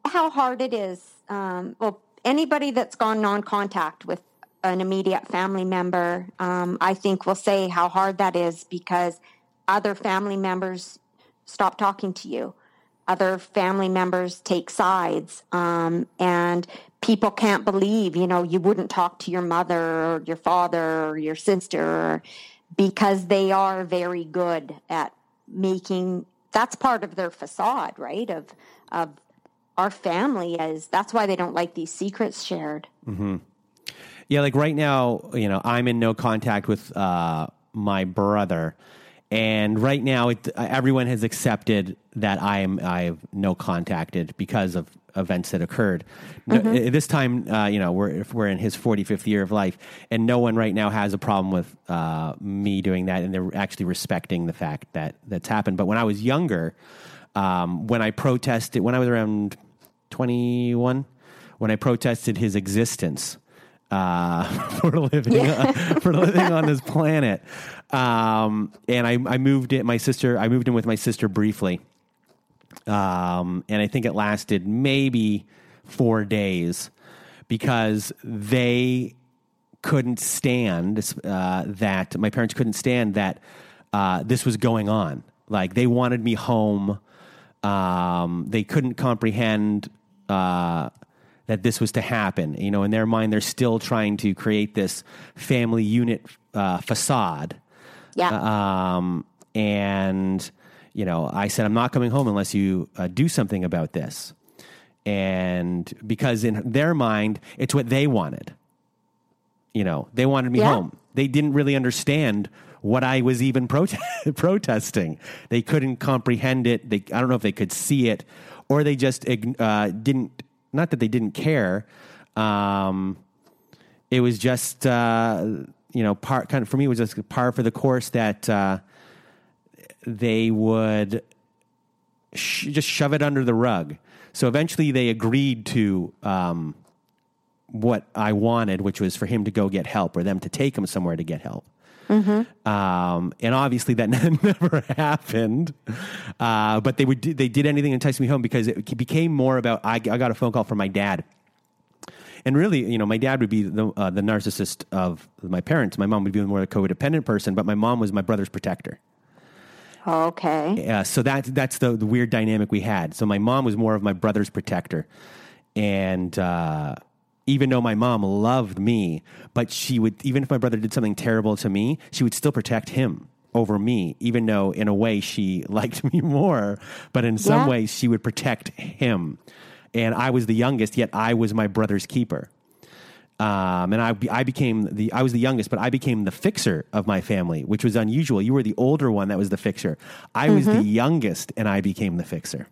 how hard it is. Um, well, anybody that's gone non-contact with an immediate family member, um, I think will say how hard that is because other family members stop talking to you. Other family members take sides, um, and people can't believe, you know, you wouldn't talk to your mother or your father or your sister because they are very good at making that's part of their facade, right? Of of our family is that's why they don't like these secrets shared. Yeah, like right now, you know, I'm in no contact with uh, my brother, and right now, it, everyone has accepted that I am I've no contacted because of events that occurred. No, Mm-hmm. This time, uh, you know, we're we're in his 45th year of life, and no one right now has a problem with uh, me doing that, and they're actually respecting the fact that that's happened. But when I was younger, um, when I protested, when I was around 21, when I protested his existence uh, for living for living on this planet. Um, and I, I moved it. My sister. I moved in with my sister briefly, um, and I think it lasted maybe four days because they couldn't stand uh, that. My parents couldn't stand that uh, this was going on. Like they wanted me home. Um, they couldn't comprehend uh, that this was to happen. You know, in their mind, they're still trying to create this family unit uh, facade. Yeah. Um, and you know, I said, I'm not coming home unless you uh, do something about this. And because in their mind, it's what they wanted. You know, they wanted me Yeah. home. They didn't really understand what I was even prote- protesting. They couldn't comprehend it. They, I don't know if they could see it, or they just uh, didn't. Not that they didn't care. Um, it was just uh, you know part kind of for me it was just par for the course that uh, they would sh- just shove it under the rug. So eventually they agreed to um, what I wanted, which was for him to go get help or them to take him somewhere to get help. Um, and obviously that never happened. Uh, but they would they did anything to entice me home because it became more about I, I got a phone call from my dad. And really, you know, my dad would be the uh, the narcissist of my parents. My mom would be more of a codependent person, but my mom was my brother's protector. okay. Uh, so that that's the, the weird dynamic we had. So my mom was more of my brother's protector, and uh, even though my mom loved me, but she would even if my brother did something terrible to me, she would still protect him over me. Even though in a way she liked me more, but in some Yeah. ways she would protect him. And I was the youngest, yet I was my brother's keeper. Um, and I, I became the, I was the youngest, but I became the fixer of my family, which was unusual. You were the older one that was the fixer. I was the youngest and I became the fixer.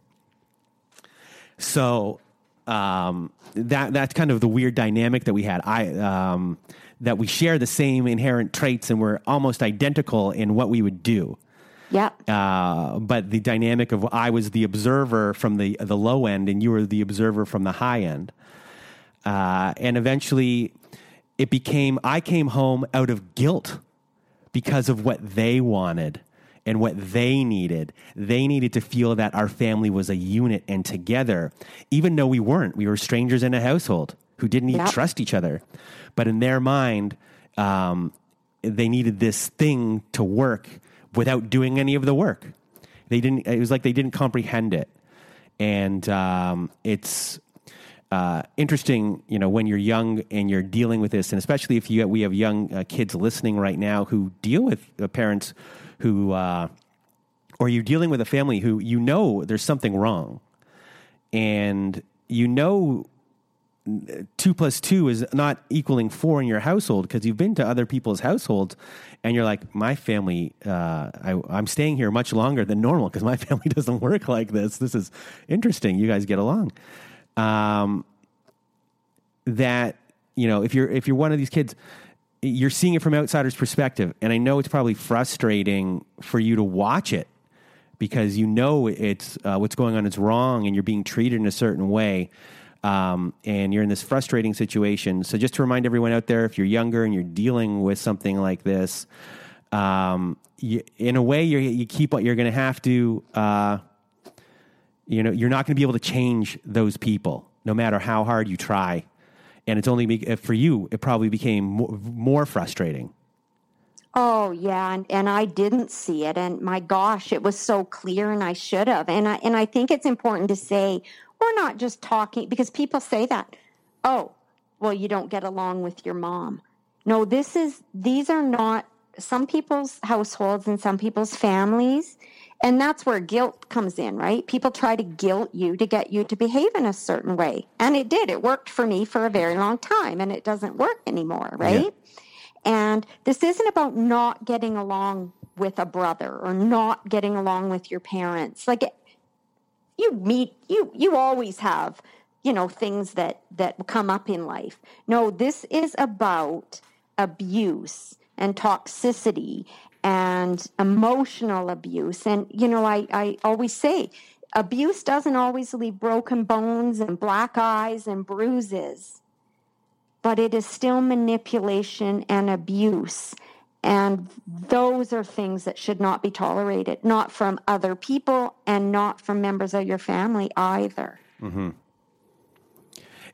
So, um, that, that's kind of the weird dynamic that we had. I, um, that we share the same inherent traits and we're almost identical in what we would do. Yeah. Uh, but the dynamic of I was the observer from the the low end, and you were the observer from the high end. Uh, and eventually, it became I came home out of guilt because of what they wanted and what they needed. They needed to feel that our family was a unit and together, even though we weren't. We were strangers in a household who didn't even Yep. trust each other. But in their mind, um, they needed this thing to work without doing any of the work. They didn't. It was like they didn't comprehend it. and um, it's uh, interesting, you know, when you're young and you're dealing with this, and especially if you we have young uh, kids listening right now who deal with uh, parents who, uh, or you're dealing with a family who you know there's something wrong, and you know two plus two is not equaling four in your household because you've been to other people's households and you're like my family uh, I, i'm staying here much longer than normal because my family doesn't work like this. This is interesting. You guys get along. Um, that you know if you're if you're one of these kids you're seeing it from outsider's perspective and i know it's probably frustrating for you to watch it because you know it's uh, what's going on is wrong and you're being treated in a certain way um, and you're in this frustrating situation so just to remind everyone out there if you're younger and you're dealing with something like this um, you, in a way you keep what you're going to have to uh, you know, you're not going to be able to change those people no matter how hard you try. And it's only uh, for you, it probably became more, more frustrating. Oh yeah, and, and I didn't see it, and my gosh, it was so clear, and I should have. And I and I think it's important to say we're not just talking because people say that. Oh, well, you don't get along with your mom. No, this is these are not some people's households and some people's families and that's where guilt comes in, right? People try to guilt you to get you to behave in a certain way. And it did. It worked for me for a very long time, and it doesn't work anymore, right? Yeah. And this isn't about not getting along with a brother or not getting along with your parents. Like you meet you you always have, you know, things that that come up in life. No, this is about abuse and toxicity and emotional abuse. And, you know, I, I always say abuse doesn't always leave broken bones and black eyes and bruises, but it is still manipulation and abuse. And those are things that should not be tolerated, not from other people and not from members of your family either. Mm-hmm.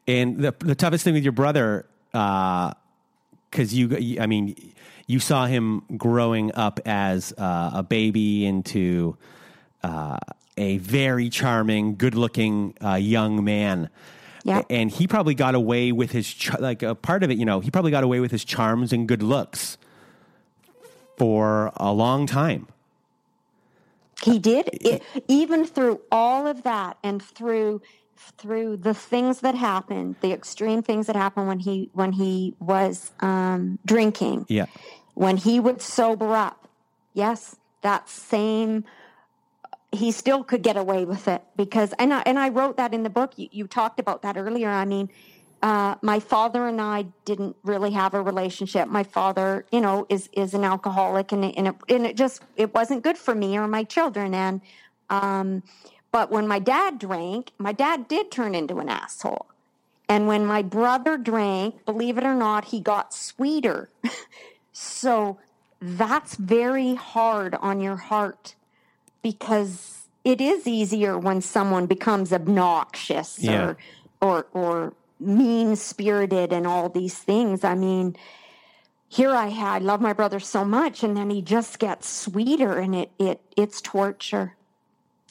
And the, the toughest thing with your brother, because uh, you, I mean, you saw him growing up as uh, a baby into uh, a very charming, good-looking uh, young man. Yeah. And he probably got away with his char- like a part of it, you know, he probably got away with his charms and good looks for a long time. He did. It, even through all of that and through through the things that happened, the extreme things that happened when he when he was um, drinking. Yeah. When he would sober up, yes, that same he still could get away with it because and I, and I wrote that in the book. You, you talked about that earlier. I mean, uh, my father and I didn't really have a relationship. My father, you know, is is an alcoholic, and and it, and it just it wasn't good for me or my children. And um, but when my dad drank, my dad did turn into an asshole. And when my brother drank, believe it or not, he got sweeter. so that's very hard on your heart because it is easier when someone becomes obnoxious yeah. or or or mean spirited and all these things. I mean, here I had I love my brother so much and then he just gets sweeter and it it it's torture.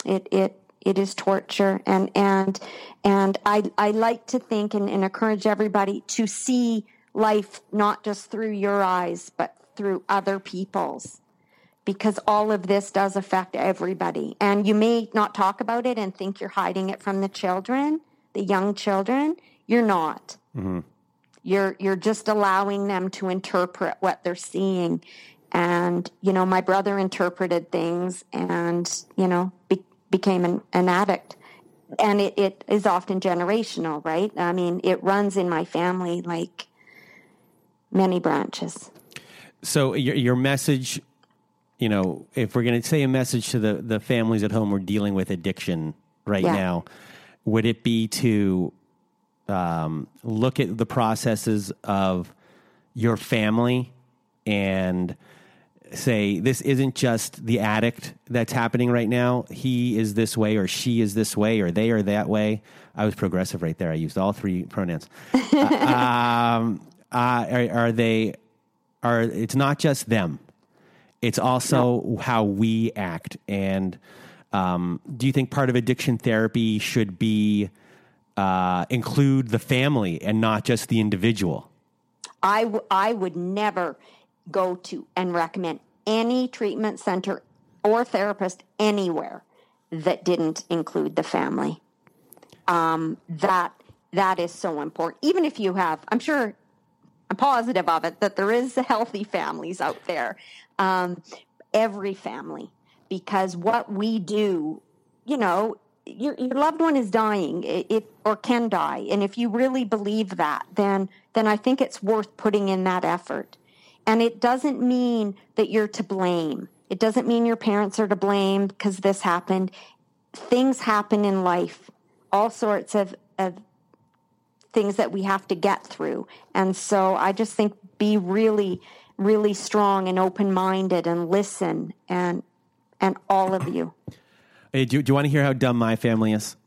It it it is torture. And and and I I like to think and, and encourage everybody to see life not just through your eyes but through other people's. Because all of this does affect everybody. And you may not talk about it and think you're hiding it from the children the young children. You're not. Mm-hmm. you're you're just allowing them to interpret what they're seeing. And you know my brother interpreted things and you know be, became an, an addict. And it, it is often generational, right? I mean, it runs in my family like many branches. So your, your message, you know, if we're going to say a message to the, the families at home who are dealing with addiction right yeah. now, would it be to um, look at the processes of your family and say this isn't just the addict that's happening right now. He is this way, or she is this way, or they are that way. I was progressive right there. I used all three pronouns. uh, um, uh, are, are, they? Are it's not just them. It's also no. how we act, and um, do you think part of addiction therapy should be uh, include the family and not just the individual? I, w- I would never go to and recommend any treatment center or therapist anywhere that didn't include the family. Um, that that is so important. Even if you have, I'm sure, I'm positive of it that there is healthy families out there. Um, every family, because what we do, you know, your, your loved one is dying it, or can die and if you really believe that then then i think it's worth putting in that effort and it doesn't mean that you're to blame. It doesn't mean your parents are to blame because this happened. Things happen in life all sorts of, of things that we have to get through. And so i just think be really really strong and open-minded and listen and and all of you. Hey, do, do you want to hear how dumb my family is?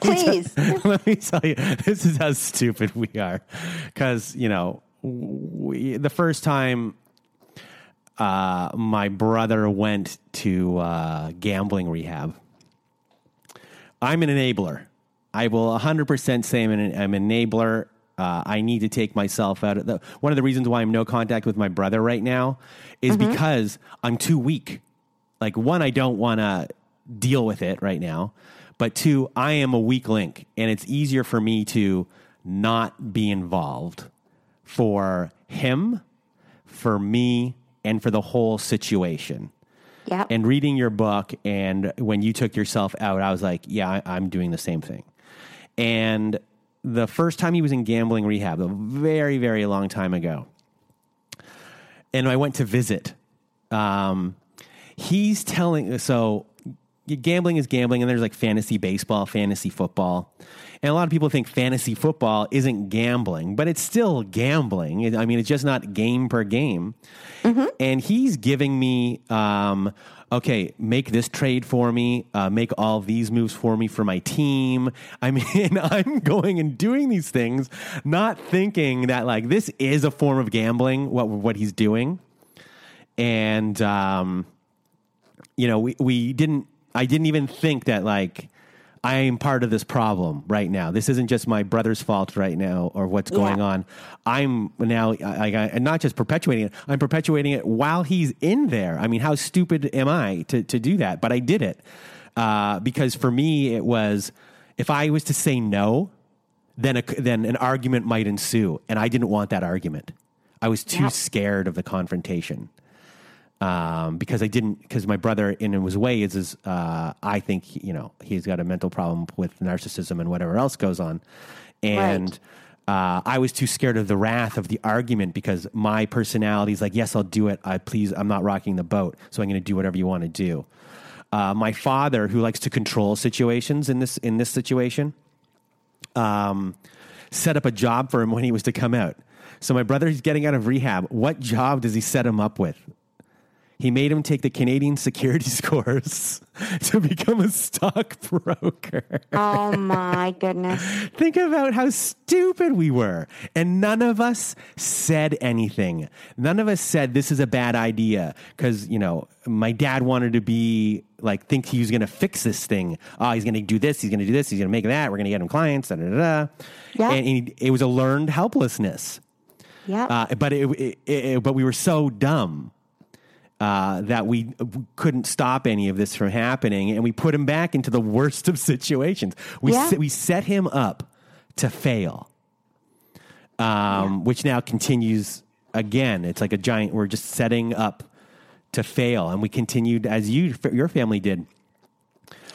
Please. Let me tell you, this is how stupid we are. Because, you know, we, the first time uh, my brother went to uh, gambling rehab, I'm an enabler. I will 100% say I'm an, I'm an enabler. Uh, I need to take myself out of the. One of the reasons why I'm no contact with my brother right now is because I'm too weak. Like, one, I don't want to deal with it right now. But two, I am a weak link, and it's easier for me to not be involved for him, for me, and for the whole situation. yeah And reading your book, and when you took yourself out, I was like, yeah, I, I'm doing the same thing. And the first time he was in gambling rehab, a very, very long time ago, and I went to visit. Um, he's telling so gambling is gambling, and there's like fantasy baseball, fantasy football, and a lot of people think fantasy football isn't gambling, but it's still gambling. I mean, it's just not game per game. And he's giving me, um, okay, make this trade for me, uh, make all these moves for me for my team. I mean, I'm going and doing these things, not thinking that like this is a form of gambling. What what he's doing, and um, you know, we, we didn't, I didn't even think that like I am part of this problem right now. This isn't just my brother's fault right now or what's going Yeah. on. I'm now, I, I, I'm not just perpetuating it, I'm perpetuating it while he's in there. I mean, how stupid am I to, to do that? But I did it uh, because for me, it was if I was to say no, then a, then an argument might ensue, and I didn't want that argument. I was too Yeah. scared of the confrontation um, because I didn't because my brother in his way is is uh, I think you know he's got a mental problem with narcissism and whatever else goes on, and uh, I was too scared of the wrath of the argument because my personality is like yes I'll do it I please I'm not rocking the boat so I'm going to do whatever you want to do. Uh, my father who likes to control situations in this in this situation um, set up a job for him when he was to come out. So my brother is getting out of rehab. What job does he set him up with? He made him take the Canadian securities course to become a stockbroker. Oh my goodness. Think about how stupid we were. And none of us said anything. None of us said this is a bad idea because, you know, my dad wanted to be like, think he was going to fix this thing. Oh, he's going to do this. He's going to do this. He's going to make that. We're going to get him clients. Da, da, da. Yeah. And he, it was a learned helplessness. Yeah. Uh, but it, it, it, but we were so dumb uh, that we couldn't stop any of this from happening, and we put him back into the worst of situations. We Yeah. se- we set him up to fail, um, which now continues again. It's like a giant. We're just setting up to fail, and we continued as you your family did.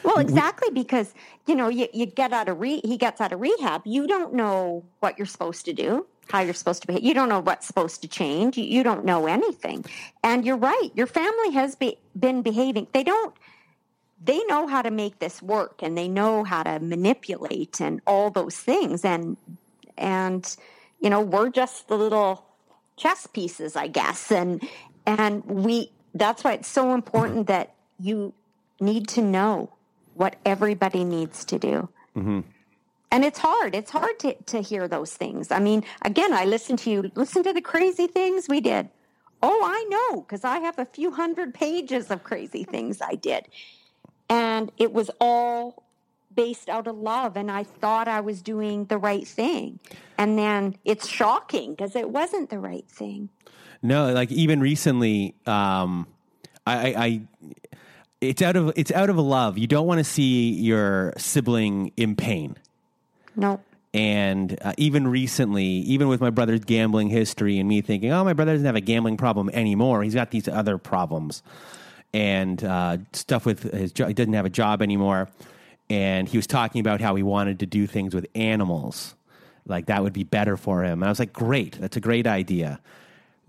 Well, exactly because you know you, you get out of re- he gets out of rehab. You don't know what you're supposed to do, how you're supposed to behave. You don't know what's supposed to change. You, don't know anything. And you're right. Your family has be, been behaving. They don't. They know how to make this work, and they know how to manipulate and all those things. And and you know we're just the little chess pieces, I guess. And and we that's why it's so important that you need to know what everybody needs to do. Mm-hmm. And it's hard. It's hard to, to hear those things. I mean, again, I listen to you, listen to the crazy things we did. Oh, I know, because I have a few hundred pages of crazy things I did. And it was all based out of love. And I thought I was doing the right thing. And then it's shocking because it wasn't the right thing. No, like even recently, um, I, I, I, it's out of it's out of love. You don't want to see your sibling in pain. No. And uh, even recently, even with my brother's gambling history and me thinking, oh, my brother doesn't have a gambling problem anymore. He's got these other problems and uh, stuff with his job. He doesn't have a job anymore. And he was talking about how he wanted to do things with animals. Like that would be better for him. And I was like, great. That's a great idea.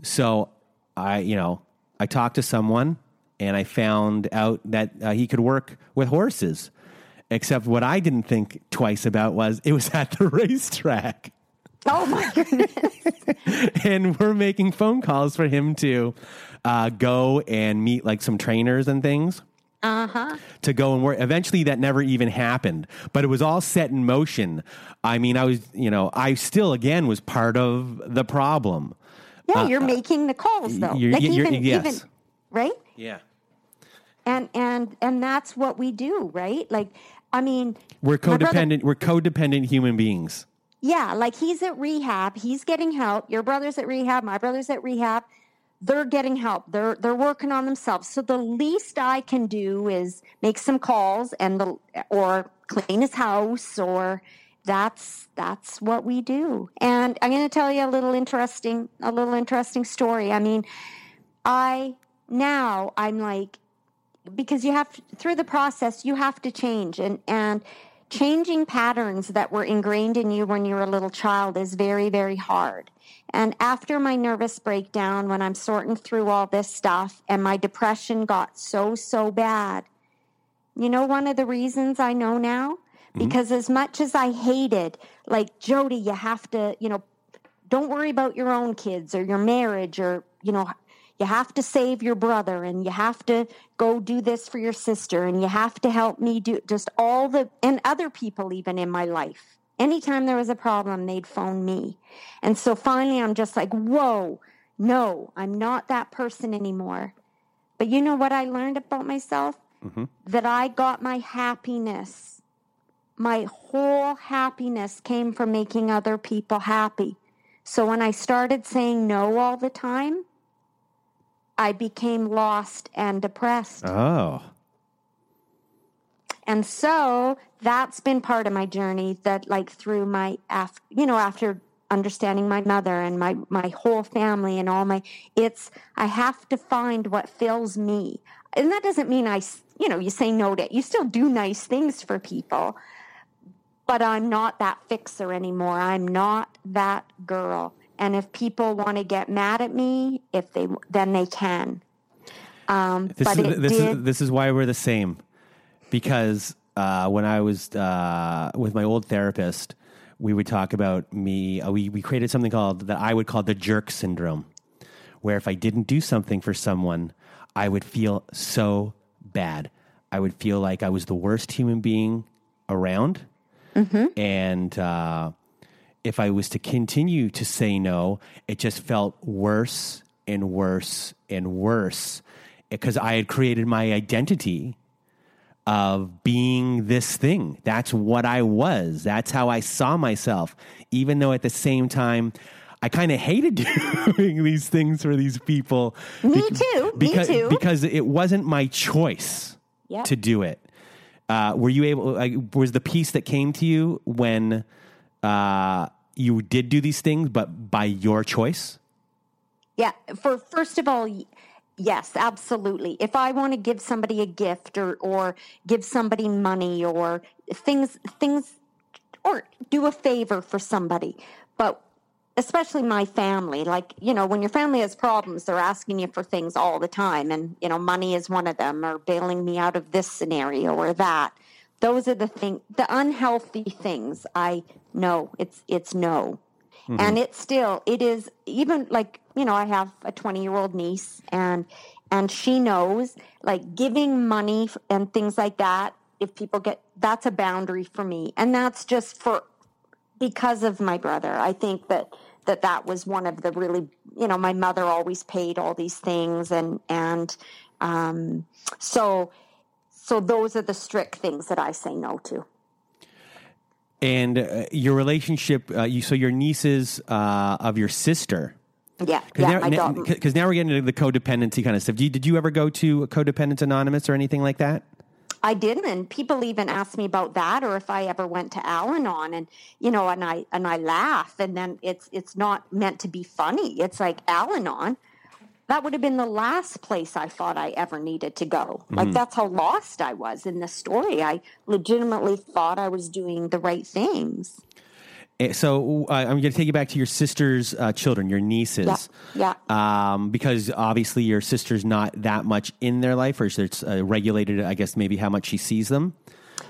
So I, you know, I talked to someone and I found out that uh, he could work with horses. Except what I didn't think twice about was it was at the racetrack. Oh my goodness. and we're making phone calls for him to uh, go and meet like some trainers and things. Uh-huh. To go and work. Eventually, that never even happened, but it was all set in motion. I mean, I was, you know, I still again was part of the problem. Yeah, uh, you're making the calls though. You're, like you're, even, yes. even, right? Yeah. And and and that's what we do, right? Like, I mean, we're my brother- codependent. we're codependent human beings. Yeah, like he's at rehab, he's getting help. Your brother's at rehab, my brother's at rehab. They're getting help. They're they're working on themselves. So the least I can do is make some calls and the or clean his house or that's that's what we do. And I'm going to tell you a little interesting a little interesting story. I mean, I now I'm like because you have through the process you have to change and and changing patterns that were ingrained in you when you were a little child is very very hard. And after my nervous breakdown when I'm sorting through all this stuff and my depression got so so bad. You know one of the reasons I know now mm-hmm. because as much as I hated, like Jodee, you have to, you know, don't worry about your own kids or your marriage or, you know, you have to save your brother and you have to go do this for your sister and you have to help me do just all the, and other people even in my life. Anytime there was a problem, they'd phone me. And so finally I'm just like, whoa, no, I'm not that person anymore. But you know what I learned about myself? Mm-hmm. That I got my happiness my whole happiness came from making other people happy. So when I started saying no all the time, I became lost and depressed. Oh. And so that's been part of my journey that like through my after you know after understanding my mother and my my whole family and all my it's I have to find what fills me. And that doesn't mean I you know you say no to it. you still do nice things for people but I'm not that fixer anymore. I'm not that girl. And if people want to get mad at me, if they then they can. Um, This but is this did, is this is why we're the same, because uh, when I was uh, with my old therapist, we would talk about me. Uh, we we created something called that I would call the jerk syndrome, where if I didn't do something for someone, I would feel so bad. I would feel like I was the worst human being around, and uh, if I was to continue to say no, it just felt worse and worse and worse because I had created my identity of being this thing. That's what I was. That's how I saw myself, even though at the same time, I kind of hated doing these things for these people. Me Bec- too. Me Because, too. Because it wasn't my choice Yep. to do it. Uh, were you able? Like, was the piece that came to you when uh, you did do these things, but by your choice? Yeah. For first of all, yes, absolutely. If I want to give somebody a gift or or give somebody money or things things or do a favor for somebody, but especially my family, like you know, when your family has problems, they're asking you for things all the time, and you know, money is one of them, or bailing me out of this scenario or that. Those are the thing, the unhealthy things. I know it's it's no. and it's still it is even like you know i have a 20 year old niece and and she knows like giving money and things like that if people get that's a boundary for me and that's just for because of my brother i think that that that was one of the really you know my mother always paid all these things and and um, so so those are the strict things that I say no to. And uh, your relationship, uh, you so your nieces uh, of your sister. Yeah, yeah, my now, daughter. Because now we're getting into the codependency kind of stuff. Did you, did you ever go to Codependence Anonymous or anything like that? I didn't, and people even ask me about that, or if I ever went to Al-Anon, and you know, and I and I laugh, and then it's it's not meant to be funny. It's like Al-Anon. That would have been the last place I thought I ever needed to go. Like that's how lost I was in the story. I legitimately thought I was doing the right things. Eh, So uh, I'm going to take you back to your sister's uh, children, your nieces. Yeah, Um, because obviously your sister's not that much in their life, or it's uh, regulated. I guess maybe how much she sees them.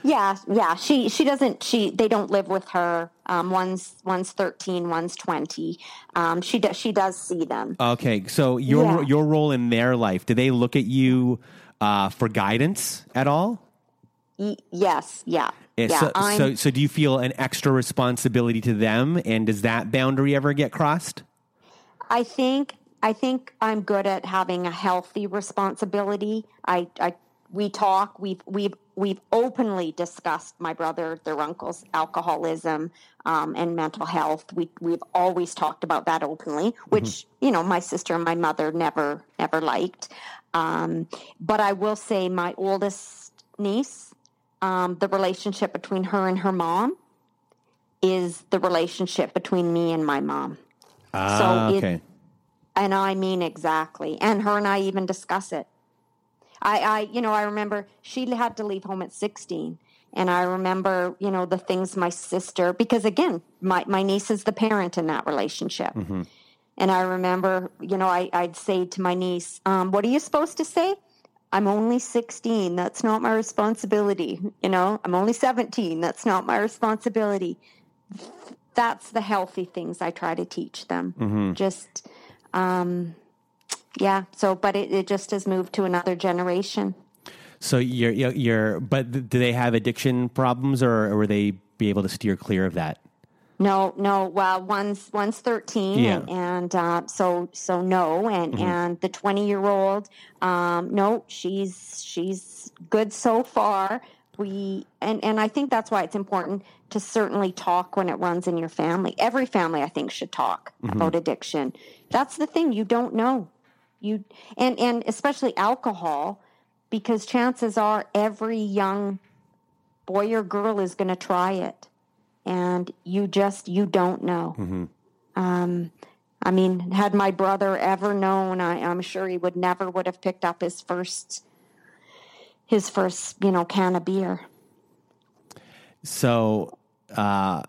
Yeah, yeah. She she doesn't she they don't live with her. Um, one's one's thirteen, one's twenty. Um, she does she does see them. Okay, so your Yeah. your role in their life, do they look at you uh, for guidance at all? Y- yes, yeah, Eh, yeah. so, so, so do you feel an extra responsibility to them, and does that boundary ever get crossed? I think I think I'm good at having a healthy responsibility. I, I we talk. We've we've we've openly discussed my brother, their uncle's alcoholism um, and mental health. We we've always talked about that openly, which you know my sister and my mother never never liked. Um, but I will say, my oldest niece, um, the relationship between her and her mom is the relationship between me and my mom. Ah, it- okay. And I mean exactly. And her and I even discuss it. I, I, you know, I remember she had to leave home at 16. And I remember, you know, the things my sister, because again, my, my niece is the parent in that relationship. And I remember, you know, I, I'd say to my niece, um, what are you supposed to say? I'm only 16. That's not my responsibility. You know, I'm only 17. That's not my responsibility. That's the healthy things I try to teach them. Just, um, yeah. So, but it, it just has moved to another generation. So you're, you're, you're but do they have addiction problems, or, or will they be able to steer clear of that? No, no. Well, one's one's thirteen, Yeah. and, and uh, so so no, and and the twenty year old, um, no, she's she's good so far. We and and I think that's why it's important to certainly talk when it runs in your family. Every family, I think, should talk about addiction. That's the thing you don't know, you and and especially alcohol, because chances are every young boy or girl is going to try it and you just you don't know. Um, i mean had my brother ever known I, i'm sure he would never would have picked up his first his first you know can of beer. So, uh,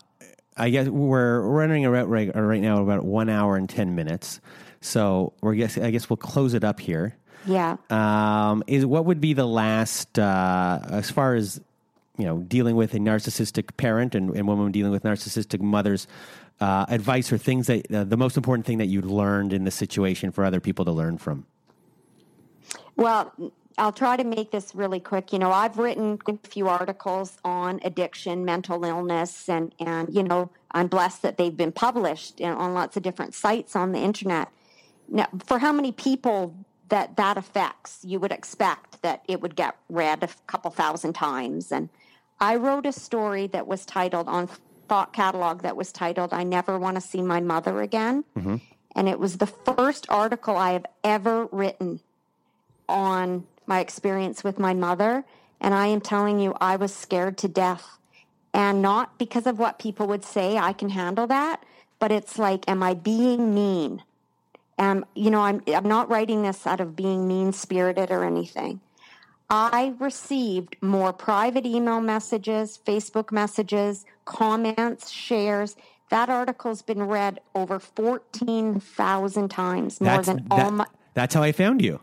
I guess we're running around right, right now about one hour and ten minutes. So we're guess I guess we'll close it up here. yeah Um, is what would be the last uh, as far as you know dealing with a narcissistic parent and, and women dealing with narcissistic mothers uh, advice or things that uh, the most important thing that you learned in the situation for other people to learn from. Well, I'll try to make this really quick. You know, I've written a few articles on addiction, mental illness, and and you know, I'm blessed that they've been published on lots of different sites on the internet. Now, for how many people that that affects, you would expect that it would get read a couple thousand times. And I wrote a story that was titled on Thought Catalog that was titled "I Never Want to See My Mother Again," mm-hmm. and it was the first article I have ever written on my experience with my mother. And I am telling you, I was scared to death. And not because of what people would say, I can handle that, but it's like, am I being mean? Um, you know, I'm, I'm not writing this out of being mean spirited or anything. I received more private email messages, Facebook messages, comments, shares. That article's been read over 14,000 times, more That's than all my, that's how I found you.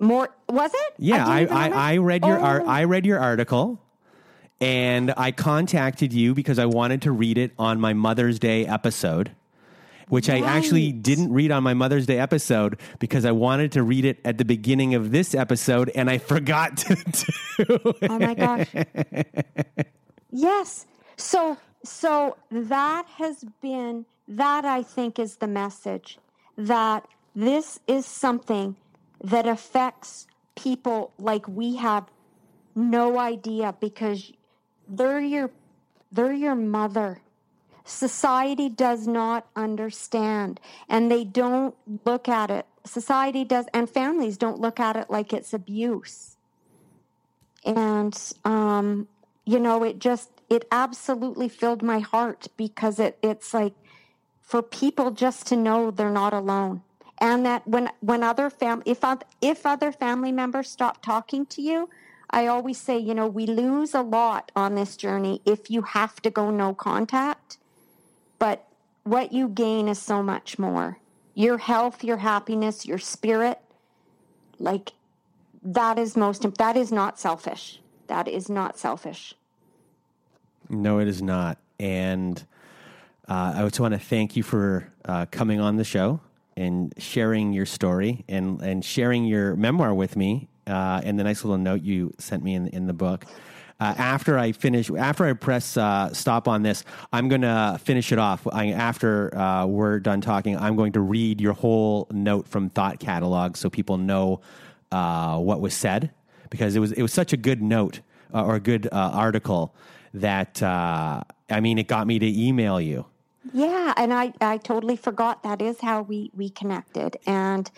more, was it? Yeah, I, didn't I, I, read your Oh. ar- I read your article, and I contacted you because I wanted to read it on my Mother's Day episode, which I actually didn't read on my Mother's Day episode because I wanted to read it at the beginning of this episode, and I forgot to do it. Oh my gosh. yes. So so that has been that I think is the message that this is something that affects people like we have no idea because they're your they're your mother society does not understand and they don't look at it. Society does and families don't look at it like it's abuse. And um, you know it just it absolutely filled my heart because it it's like for people just to know they're not alone. And that when when other fam if if other family members stop talking to you i always say you know we lose a lot on this journey if you have to go no contact but what you gain is so much more. Your health your happiness your spirit like that is most that is not selfish. That is not selfish. No it is not. And uh, I just want to thank you for uh, coming on the show and sharing your story and, and sharing your memoir with me. Uh, and the nice little note you sent me in, in the book. Uh, after I finish, after I press uh, stop on this, I'm going to finish it off. I, after uh, we're done talking, I'm going to read your whole note from Thought Catalog so people know uh, what was said because it was it was such a good note uh, or a good uh, article that I mean it got me to email you. Yeah, and I, I totally forgot that is how we, we connected. And,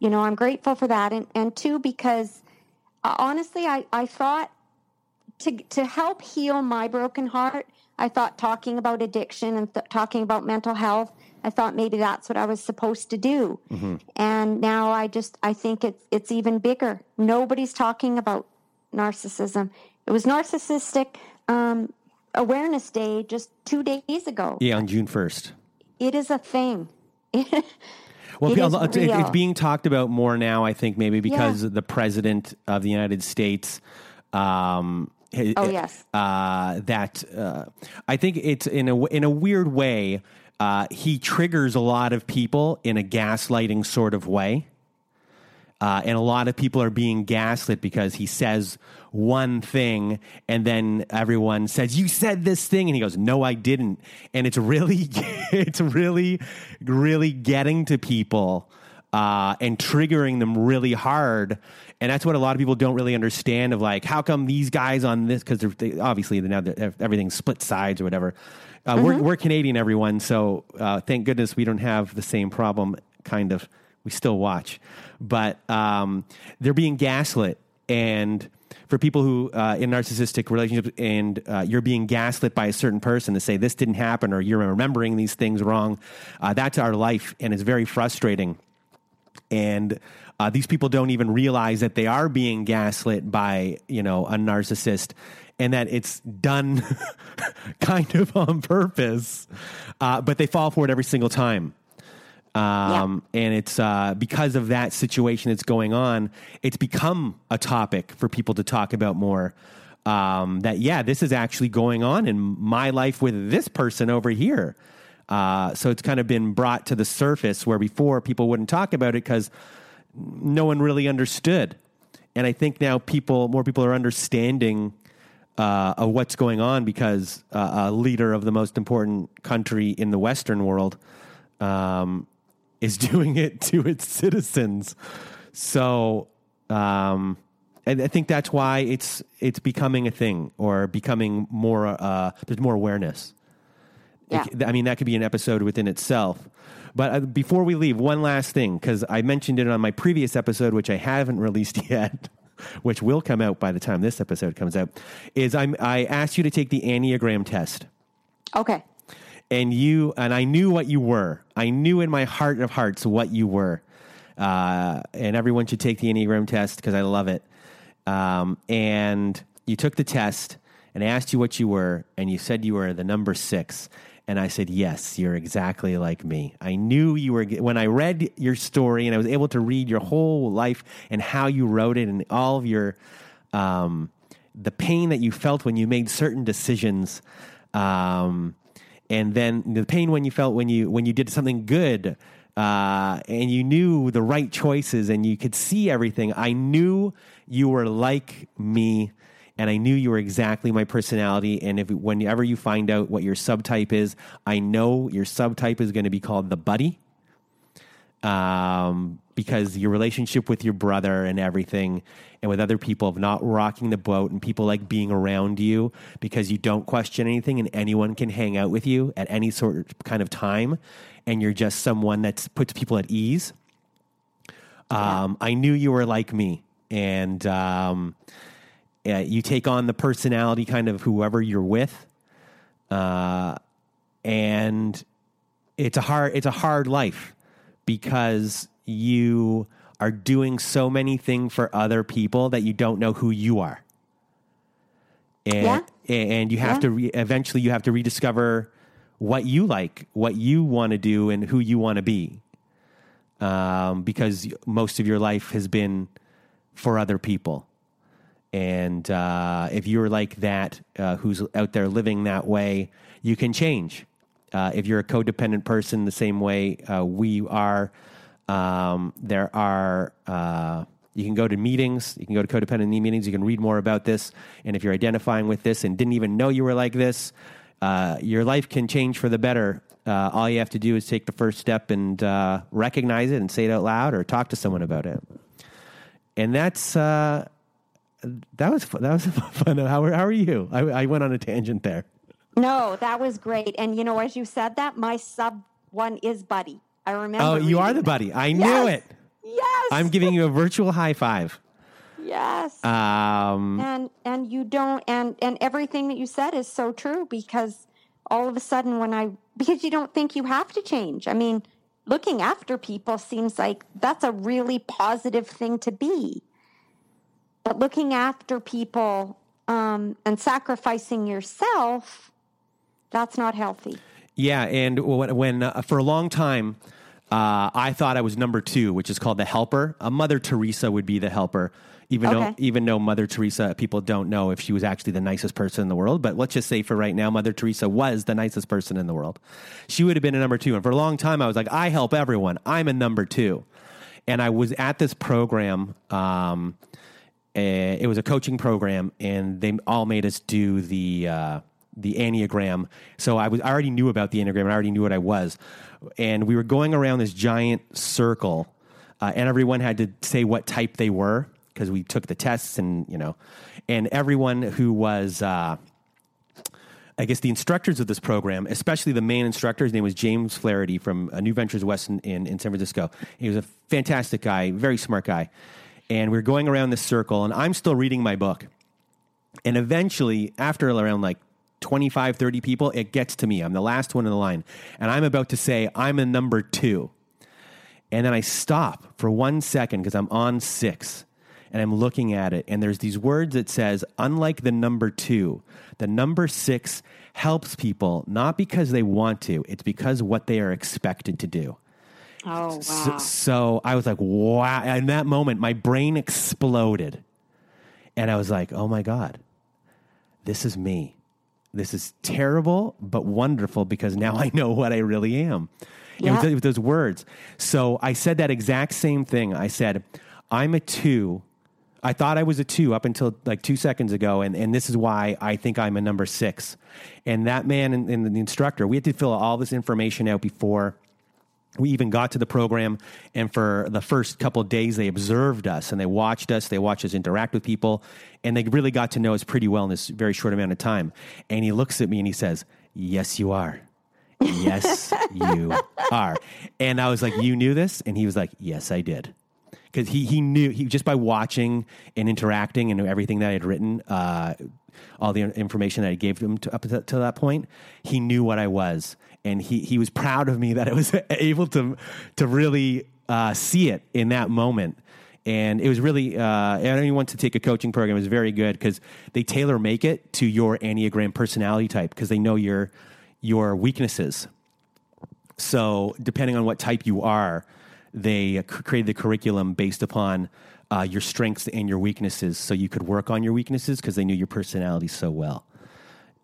you know, I'm grateful for that. And, and two, because uh, honestly, I, I thought to, to help heal my broken heart, I thought talking about addiction and th- talking about mental health, I thought maybe that's what I was supposed to do. Mm-hmm. And now I just, I think it's, it's even bigger. Nobody's talking about narcissism. It was narcissistic um, Awareness Day just two days ago. Yeah, on June 1st. It is a thing. well, it it's, it's, being talked about more now, I think, maybe because yeah. the president of the United States. Um, oh yes. Uh, that uh, I think it's in a in a weird way. Uh, he triggers a lot of people in a gaslighting sort of way. Uh, and a lot of people are being gaslit because he says one thing and then everyone says, You said this thing. And he goes, No, I didn't. And it's really, it's really, really getting to people uh, and triggering them really hard. And that's what a lot of people don't really understand of like, how come these guys on this, because they, obviously now everything's split sides or whatever. Uh, mm-hmm. we're, we're Canadian, everyone. So uh, thank goodness we don't have the same problem, kind of we still watch, but um, they're being gaslit. And for people who uh, in narcissistic relationships, and uh, you're being gaslit by a certain person to say this didn't happen or you're remembering these things wrong, uh, that's our life, and it's very frustrating. And uh, these people don't even realize that they are being gaslit by you know a narcissist and that it's done kind of on purpose, uh, but they fall for it every single time. Um, yeah. And it's uh, because of that situation that's going on, it's become a topic for people to talk about more. Um, that, yeah, this is actually going on in my life with this person over here. Uh, so it's kind of been brought to the surface where before people wouldn't talk about it because no one really understood. And I think now people, more people are understanding uh, of what's going on because uh, a leader of the most important country in the Western world um, is doing it to its citizens. So, um, and I think that's why it's it's becoming a thing or becoming more. Uh, there's more awareness. Yeah. I mean, that could be an episode within itself. But uh, before we leave, one last thing because I mentioned it on my previous episode, which I haven't released yet. Which will come out by the time this episode comes out. Is I'm, I asked you to take the Enneagram test. Okay and you and I knew what you were. I knew in my heart of hearts what you were. Uh, and everyone should take the Enneagram test because I love it. Um, and you took the test, and I asked you what you were, and you said you were the number six. And I said, Yes, you're exactly like me. I knew you were, when I read your story and I was able to read your whole life and how you wrote it and all of your, um, the pain that you felt when you made certain decisions. Um, and then the pain when you felt when you when you did something good uh, and you knew the right choices and you could see everything. I knew you were like me, and I knew you were exactly my personality. And if whenever you find out what your subtype is, I know your subtype is going to be called the buddy, um, because your relationship with your brother and everything, and with other people of not rocking the boat, and people like being around you because you don't question anything, and anyone can hang out with you at any sort of kind of time, and you're just someone that puts people at ease. Um, I knew you were like me, and um, uh, you take on the personality kind of whoever you're with, uh, and it's a hard it's a hard life because you are doing so many things for other people that you don't know who you are, and Yeah. and you have Yeah. to re- eventually you have to rediscover what you like, what you want to do, and who you want to be um, because most of your life has been for other people. And uh, if you're like that, uh, who's out there living that way, you can change. Uh, if you're a codependent person, the same way uh, we are, um, there are. Uh, you can go to meetings. You can go to codependent meetings. You can read more about this. And if you're identifying with this and didn't even know you were like this, uh, your life can change for the better. All you have to do is take the first step and recognize it and say it out loud, or talk to someone about it. And that's that was fun. that was fun. How are, how are you? I, I went on a tangent there. No, that was great. And you know, as you said that, my sub one is Buddy. I remember. Oh, you are the that. buddy. I knew it. Yes. I'm giving you a virtual high five. Yes. Um, and and you don't and and everything that you said is so true because all of a sudden when I because you don't think you have to change. I mean, looking after people seems like that's a really positive thing to be. But looking after people um, and sacrificing yourself, that's not healthy. Yeah, and when, when uh, for a long time, uh, I thought I was number two, which is called the helper. Uh, Mother Teresa would be the helper, even though even though Mother Teresa, people don't know if she was actually the nicest person in the world. But let's just say for right now, Mother Teresa was the nicest person in the world. She would have been a number two, and for a long time, I was like, I help everyone. I'm a number two, and I was at this program. Um, uh, it was a coaching program, and they all made us do the uh, the enneagram. So I was I already knew about the enneagram. I already knew what I was, and we were going around this giant circle, uh, and everyone had to say what type they were because we took the tests, and you know, and everyone who was. Uh, I guess the instructors of this program, especially the main instructor, his name was James Flaherty from uh, New Ventures West in, in, in San Francisco. He was a fantastic guy, very smart guy. And we're going around this circle, and I'm still reading my book. And eventually, after around like 25, 30 people, it gets to me. I'm the last one in the line. And I'm about to say, I'm a number two. And then I stop for one second because I'm on six and I'm looking at it. And there's these words that says, unlike the number two, the number six helps people not because they want to, it's because what they are expected to do. Oh So, so I was like, wow. In that moment, my brain exploded. And I was like, oh my God, this is me. This is terrible, but wonderful because now I know what I really am. It was Yeah. with those words. So I said that exact same thing. I said, I'm a two. I thought I was a two up until like two seconds ago, and, and this is why I think I'm a number six. And that man and, and the instructor, we had to fill all this information out before we even got to the program and for the first couple of days they observed us and they watched us they watched us interact with people and they really got to know us pretty well in this very short amount of time. And he looks at me and he says yes you are. Yes you are. And i was like you knew this? And he was like yes i did. Because he, he knew he just by watching and interacting and everything that I had written, uh, all the information that I gave him to, up to, to that point, he knew what I was, and he he was proud of me that I was able to to really uh, see it in that moment. And it was really, uh, anyone to take a coaching program is very good because they tailor make it to your Enneagram personality type because they know your your weaknesses. So, depending on what type you are, they created the curriculum based upon uh, your strengths and your weaknesses, so you could work on your weaknesses because they knew your personality so well.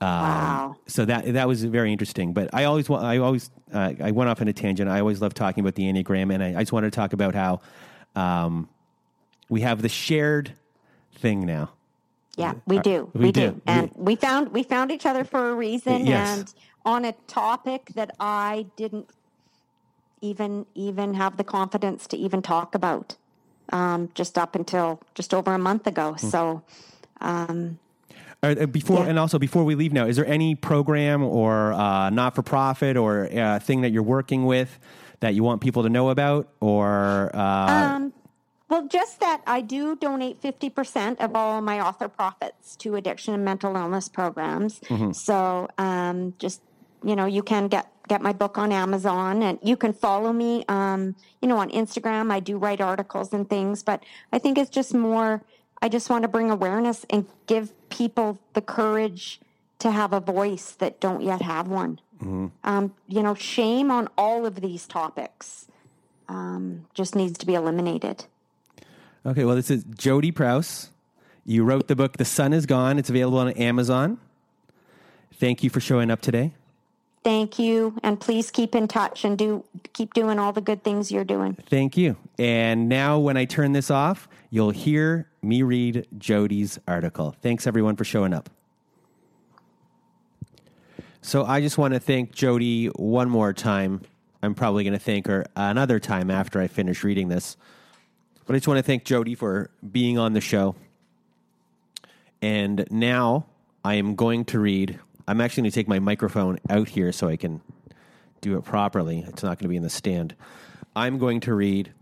Wow. So that that was very interesting. But I always wa- I always uh, I went off on a tangent. I always love talking about the enneagram, and I, I just wanted to talk about how um, we have the shared thing now. Yeah, we do. we We, do. do. And we found we found each other for a reason Yes. and on a topic that I didn't even even have the confidence to even talk about. Um, just up until just over a month ago. Hmm. So Uh, uh, before Yeah. and also before we leave now, is there any program or uh, not for profit or uh, thing that you're working with that you want people to know about? Or uh, Um, well, just that I do donate 50% of all my author profits to addiction and mental illness programs. So um, just, you know, you can get, get my book on Amazon and you can follow me, um, you know, on Instagram. I do write articles and things, but I think it's just more, I just want to bring awareness and give people the courage to have a voice that don't yet have one. Um, you know, shame on all of these topics um, just needs to be eliminated. okay, well, this is Jodee Prouse. You wrote the book "The Sun Is Gone." It's available on Amazon. Thank you for showing up today. Thank you, and please keep in touch and do keep doing all the good things you're doing. Thank you. And now, when I turn this off, you'll hear me read Jodee's article. Thanks, everyone, for showing up. So, I just want to thank Jodee one more time. I'm probably going to thank her another time after I finish reading this. But I just want to thank Jodee for being on the show. And now I am going to read. I'm actually going to take my microphone out here so I can do it properly. It's not going to be in the stand. I'm going to read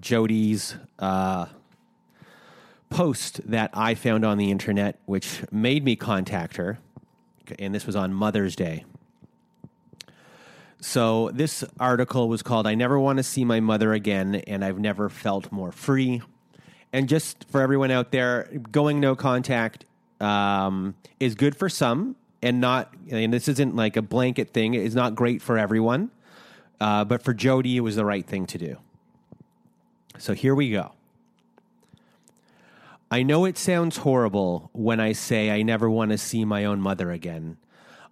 Jodee's uh, post that I found on the internet, which made me contact her. And this was on Mother's Day. So, this article was called I Never Want to See My Mother Again, and I've Never Felt More Free. And just for everyone out there, going no contact um, is good for some, and not, and this isn't like a blanket thing, it's not great for everyone. Uh, but for Jodee, it was the right thing to do. So here we go. I know it sounds horrible when I say I never want to see my own mother again.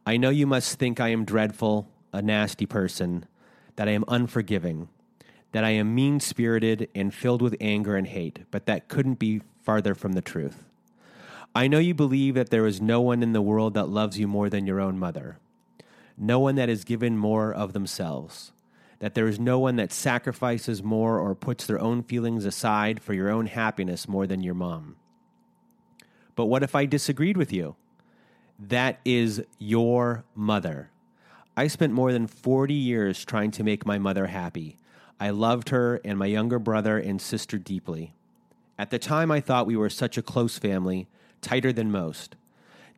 I know you must think I am dreadful, a nasty person, that I am unforgiving, that I am mean spirited and filled with anger and hate, but that couldn't be farther from the truth. I know you believe that there is no one in the world that loves you more than your own mother, no one that has given more of themselves, that there is no one that sacrifices more or puts their own feelings aside for your own happiness more than your mom. But what if I disagreed with you? That is your mother. I spent more than 40 years trying to make my mother happy. I loved her and my younger brother and sister deeply. At the time, I thought we were such a close family, tighter than most,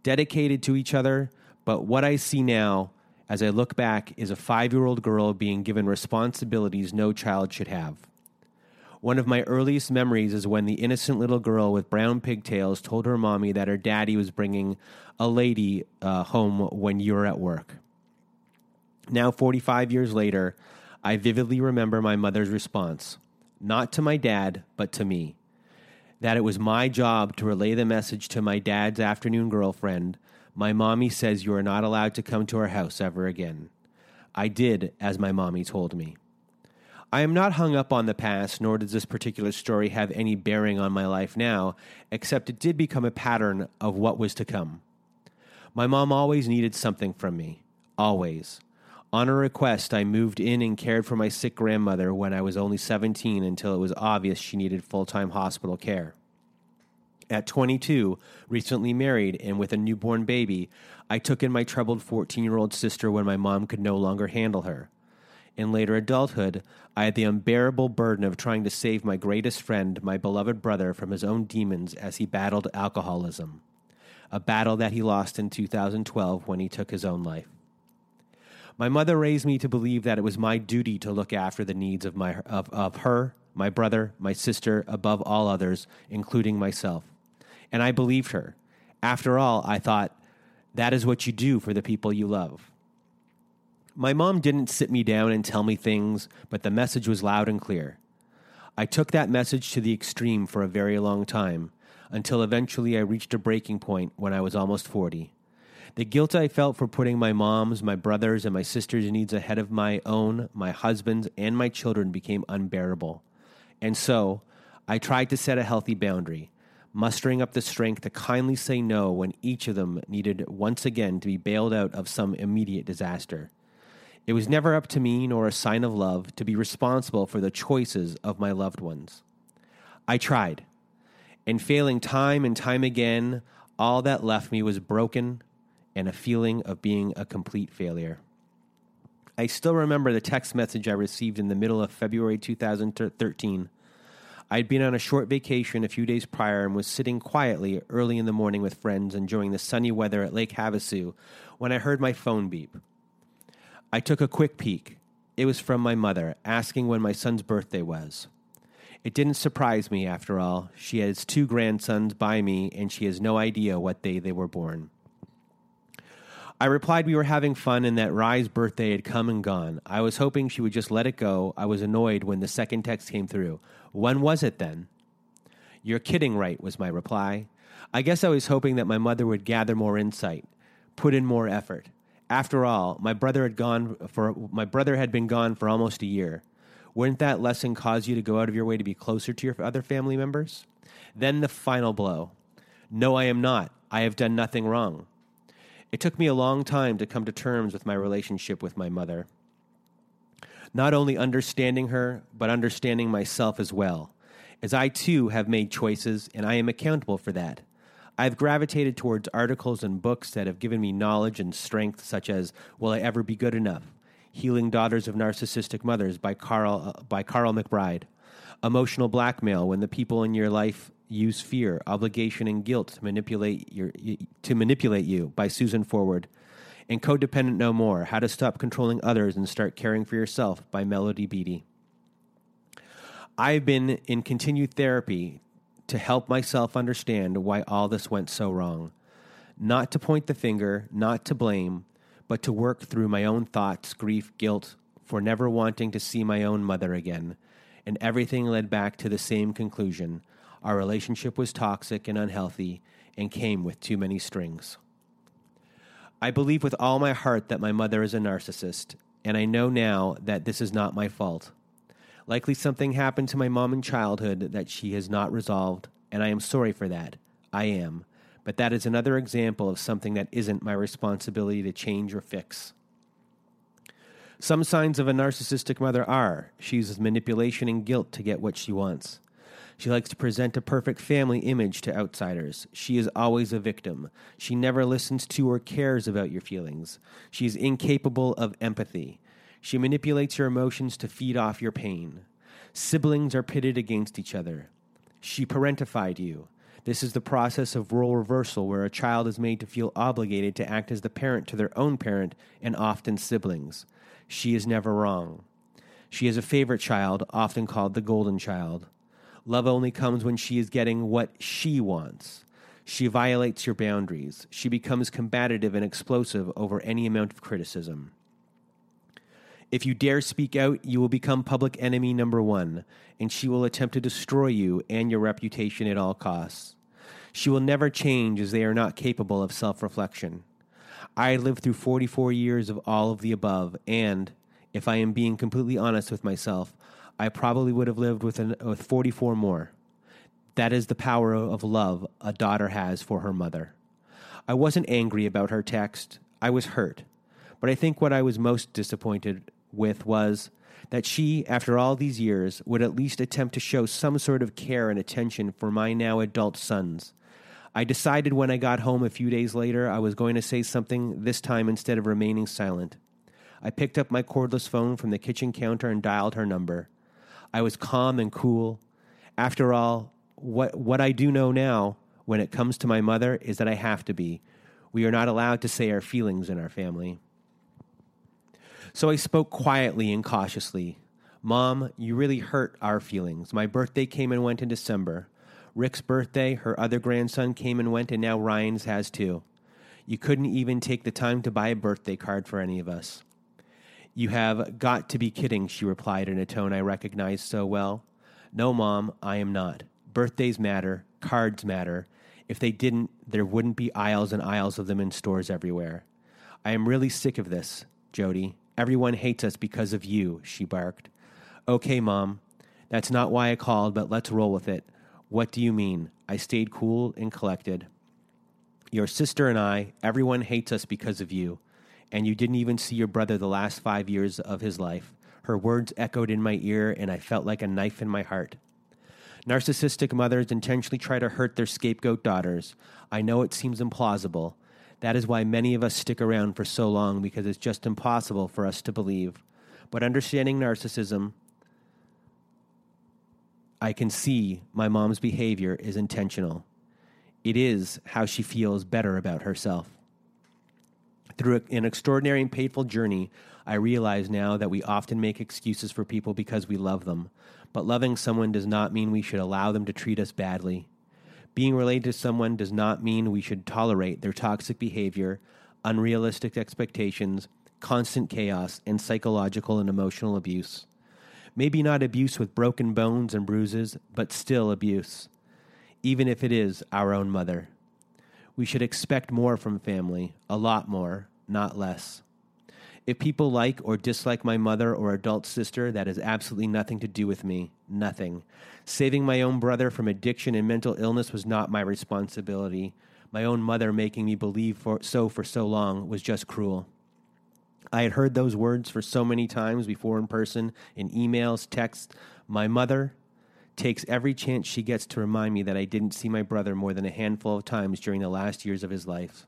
dedicated to each other. But what I see now, as I look back, is a five year old girl being given responsibilities no child should have. One of my earliest memories is when the innocent little girl with brown pigtails told her mommy that her daddy was bringing a lady uh, home when you were at work. Now, 45 years later, I vividly remember my mother's response, not to my dad, but to me. That it was my job to relay the message to my dad's afternoon girlfriend My mommy says you are not allowed to come to our house ever again. I did as my mommy told me. I am not hung up on the past, nor does this particular story have any bearing on my life now, except it did become a pattern of what was to come. My mom always needed something from me. Always. On her request, I moved in and cared for my sick grandmother when I was only 17 until it was obvious she needed full time hospital care. At 22, recently married and with a newborn baby, I took in my troubled 14 year old sister when my mom could no longer handle her. In later adulthood, I had the unbearable burden of trying to save my greatest friend, my beloved brother, from his own demons as he battled alcoholism, a battle that he lost in 2012 when he took his own life. My mother raised me to believe that it was my duty to look after the needs of, my, of, of her, my brother, my sister, above all others, including myself. And I believed her. After all, I thought, that is what you do for the people you love. My mom didn't sit me down and tell me things, but the message was loud and clear. I took that message to the extreme for a very long time, until eventually I reached a breaking point when I was almost 40. The guilt I felt for putting my mom's, my brother's, and my sister's needs ahead of my own, my husband's, and my children became unbearable. And so, I tried to set a healthy boundary. Mustering up the strength to kindly say no when each of them needed once again to be bailed out of some immediate disaster. It was never up to me, nor a sign of love, to be responsible for the choices of my loved ones. I tried, and failing time and time again, all that left me was broken and a feeling of being a complete failure. I still remember the text message I received in the middle of February 2013. I had been on a short vacation a few days prior and was sitting quietly early in the morning with friends enjoying the sunny weather at Lake Havasu when I heard my phone beep. I took a quick peek. It was from my mother, asking when my son's birthday was. It didn't surprise me, after all. She has two grandsons by me, and she has no idea what day they were born. I replied we were having fun and that Rye's birthday had come and gone. I was hoping she would just let it go. I was annoyed when the second text came through. When was it then? You're kidding, right? was my reply. I guess I was hoping that my mother would gather more insight, put in more effort. After all, my brother had gone for my brother had been gone for almost a year. Wouldn't that lesson cause you to go out of your way to be closer to your other family members? Then the final blow. No, I am not. I have done nothing wrong. It took me a long time to come to terms with my relationship with my mother. Not only understanding her, but understanding myself as well, as I too have made choices and I am accountable for that. I've gravitated towards articles and books that have given me knowledge and strength, such as Will I Ever Be Good Enough? Healing Daughters of Narcissistic Mothers by Carl, uh, by Carl McBride. Emotional Blackmail When the People in Your Life Use Fear, Obligation, and Guilt to Manipulate, your, to manipulate You by Susan Forward. And Codependent No More How to Stop Controlling Others and Start Caring for Yourself by Melody Beattie. I've been in continued therapy to help myself understand why all this went so wrong. Not to point the finger, not to blame, but to work through my own thoughts, grief, guilt for never wanting to see my own mother again. And everything led back to the same conclusion. Our relationship was toxic and unhealthy and came with too many strings. I believe with all my heart that my mother is a narcissist, and I know now that this is not my fault. Likely something happened to my mom in childhood that she has not resolved, and I am sorry for that. I am. But that is another example of something that isn't my responsibility to change or fix. Some signs of a narcissistic mother are she uses manipulation and guilt to get what she wants. She likes to present a perfect family image to outsiders. She is always a victim. She never listens to or cares about your feelings. She is incapable of empathy. She manipulates your emotions to feed off your pain. Siblings are pitted against each other. She parentified you. This is the process of role reversal where a child is made to feel obligated to act as the parent to their own parent and often siblings. She is never wrong. She is a favorite child, often called the golden child. Love only comes when she is getting what she wants. She violates your boundaries. She becomes combative and explosive over any amount of criticism. If you dare speak out, you will become public enemy number one, and she will attempt to destroy you and your reputation at all costs. She will never change as they are not capable of self reflection. I lived through 44 years of all of the above, and if I am being completely honest with myself, I probably would have lived with, an, with 44 more. That is the power of love a daughter has for her mother. I wasn't angry about her text, I was hurt. But I think what I was most disappointed with was that she, after all these years, would at least attempt to show some sort of care and attention for my now adult sons. I decided when I got home a few days later I was going to say something this time instead of remaining silent. I picked up my cordless phone from the kitchen counter and dialed her number. I was calm and cool. After all, what, what I do know now when it comes to my mother is that I have to be. We are not allowed to say our feelings in our family. So I spoke quietly and cautiously. Mom, you really hurt our feelings. My birthday came and went in December. Rick's birthday, her other grandson came and went, and now Ryan's has too. You couldn't even take the time to buy a birthday card for any of us. You have got to be kidding, she replied in a tone I recognized so well. No, Mom, I am not. Birthdays matter, cards matter. If they didn't, there wouldn't be aisles and aisles of them in stores everywhere. I am really sick of this, Jodee. Everyone hates us because of you, she barked. Okay, Mom. That's not why I called, but let's roll with it. What do you mean? I stayed cool and collected. Your sister and I, everyone hates us because of you, and you didn't even see your brother the last five years of his life. Her words echoed in my ear, and I felt like a knife in my heart. Narcissistic mothers intentionally try to hurt their scapegoat daughters. I know it seems implausible. That is why many of us stick around for so long because it's just impossible for us to believe. But understanding narcissism, I can see my mom's behavior is intentional. It is how she feels better about herself. Through an extraordinary and painful journey, I realize now that we often make excuses for people because we love them. But loving someone does not mean we should allow them to treat us badly. Being related to someone does not mean we should tolerate their toxic behavior, unrealistic expectations, constant chaos, and psychological and emotional abuse. Maybe not abuse with broken bones and bruises, but still abuse, even if it is our own mother. We should expect more from family, a lot more, not less. If people like or dislike my mother or adult sister, that has absolutely nothing to do with me. Nothing. Saving my own brother from addiction and mental illness was not my responsibility. My own mother making me believe for, so for so long was just cruel. I had heard those words for so many times before in person, in emails, texts. My mother takes every chance she gets to remind me that I didn't see my brother more than a handful of times during the last years of his life.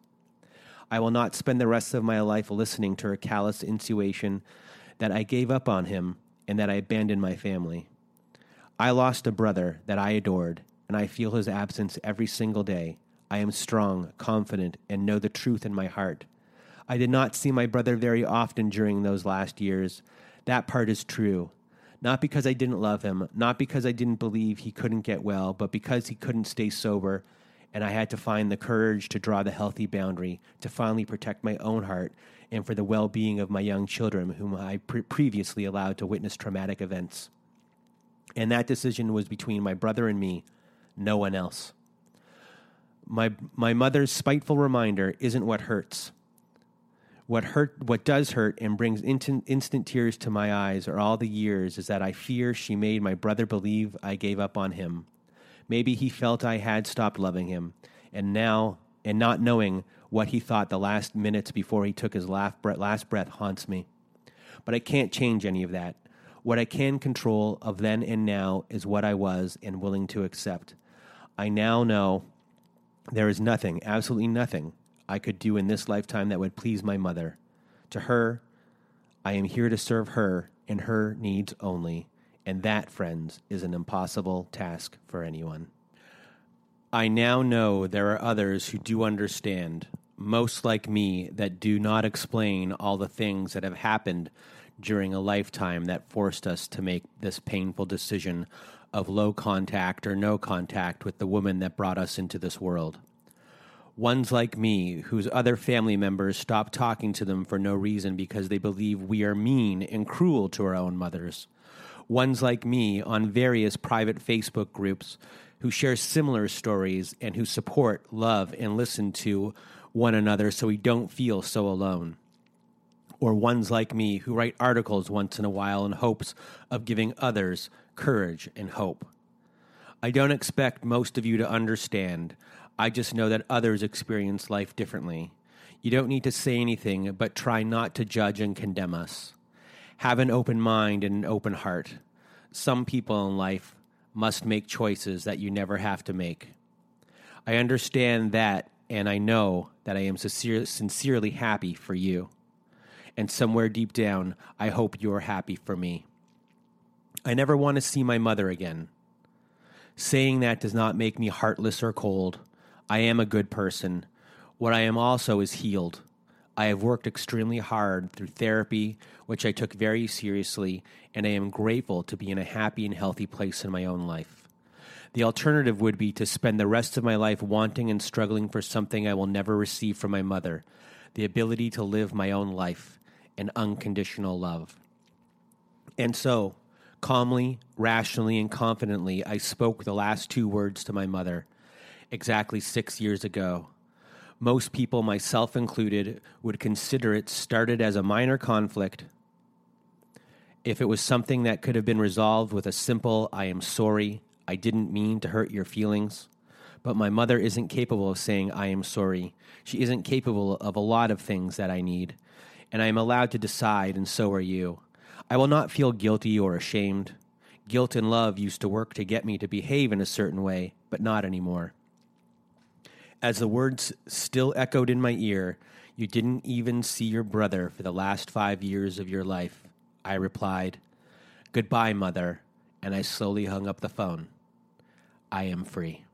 I will not spend the rest of my life listening to her callous insinuation that I gave up on him and that I abandoned my family. I lost a brother that I adored, and I feel his absence every single day. I am strong, confident, and know the truth in my heart. I did not see my brother very often during those last years. That part is true. Not because I didn't love him, not because I didn't believe he couldn't get well, but because he couldn't stay sober, and I had to find the courage to draw the healthy boundary to finally protect my own heart and for the well being of my young children, whom I pre- previously allowed to witness traumatic events. And that decision was between my brother and me, no one else. My, my mother's spiteful reminder isn't what hurts. What hurt, what does hurt, and brings instant, instant tears to my eyes are all the years is that I fear she made my brother believe I gave up on him. Maybe he felt I had stopped loving him, and now, and not knowing what he thought the last minutes before he took his last breath, last breath haunts me. But I can't change any of that. What I can control of then and now is what I was and willing to accept. I now know there is nothing, absolutely nothing, I could do in this lifetime that would please my mother. To her, I am here to serve her and her needs only. And that, friends, is an impossible task for anyone. I now know there are others who do understand, most like me, that do not explain all the things that have happened during a lifetime that forced us to make this painful decision of low contact or no contact with the woman that brought us into this world. Ones like me, whose other family members stop talking to them for no reason because they believe we are mean and cruel to our own mothers. Ones like me on various private Facebook groups who share similar stories and who support, love, and listen to one another so we don't feel so alone. Or ones like me who write articles once in a while in hopes of giving others courage and hope. I don't expect most of you to understand. I just know that others experience life differently. You don't need to say anything, but try not to judge and condemn us. Have an open mind and an open heart. Some people in life must make choices that you never have to make. I understand that, and I know that I am sincere, sincerely happy for you. And somewhere deep down, I hope you're happy for me. I never want to see my mother again. Saying that does not make me heartless or cold. I am a good person. What I am also is healed. I have worked extremely hard through therapy, which I took very seriously, and I am grateful to be in a happy and healthy place in my own life. The alternative would be to spend the rest of my life wanting and struggling for something I will never receive from my mother the ability to live my own life and unconditional love. And so, calmly, rationally, and confidently, I spoke the last two words to my mother exactly six years ago. Most people, myself included, would consider it started as a minor conflict. If it was something that could have been resolved with a simple, I am sorry, I didn't mean to hurt your feelings. But my mother isn't capable of saying, I am sorry. She isn't capable of a lot of things that I need. And I am allowed to decide, and so are you. I will not feel guilty or ashamed. Guilt and love used to work to get me to behave in a certain way, but not anymore. As the words still echoed in my ear, you didn't even see your brother for the last five years of your life. I replied, Goodbye, mother, and I slowly hung up the phone. I am free.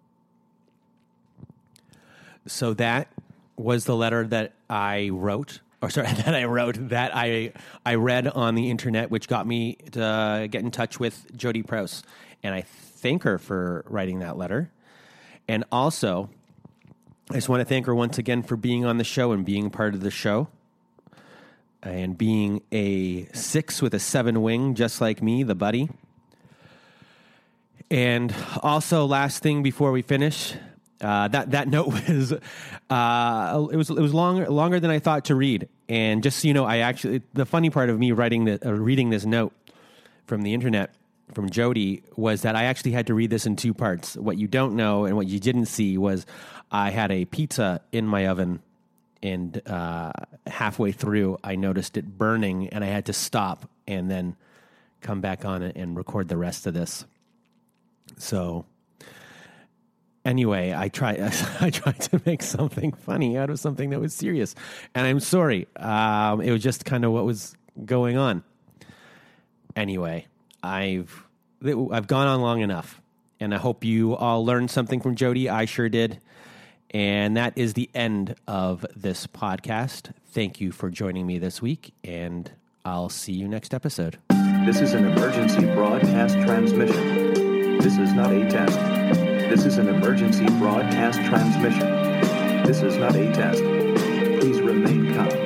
So that was the letter that I wrote, or sorry, that I wrote, that I I read on the internet, which got me to get in touch with Jodee Prouse, and I thank her for writing that letter, and also I just want to thank her once again for being on the show and being part of the show. And being a six with a seven wing, just like me, the buddy. And also, last thing before we finish, uh, that that note was uh, it was it was longer longer than I thought to read. And just so you know, I actually the funny part of me writing the uh, reading this note from the internet from Jodee was that I actually had to read this in two parts. What you don't know and what you didn't see was I had a pizza in my oven, and uh, halfway through, I noticed it burning, and I had to stop and then come back on it and record the rest of this. So, anyway, I try I tried to make something funny out of something that was serious, and I'm sorry. Um, it was just kind of what was going on. Anyway, I've I've gone on long enough, and I hope you all learned something from Jodee. I sure did. And that is the end of this podcast. Thank you for joining me this week, and I'll see you next episode. This is an emergency broadcast transmission. This is not a test. This is an emergency broadcast transmission. This is not a test. Please remain calm.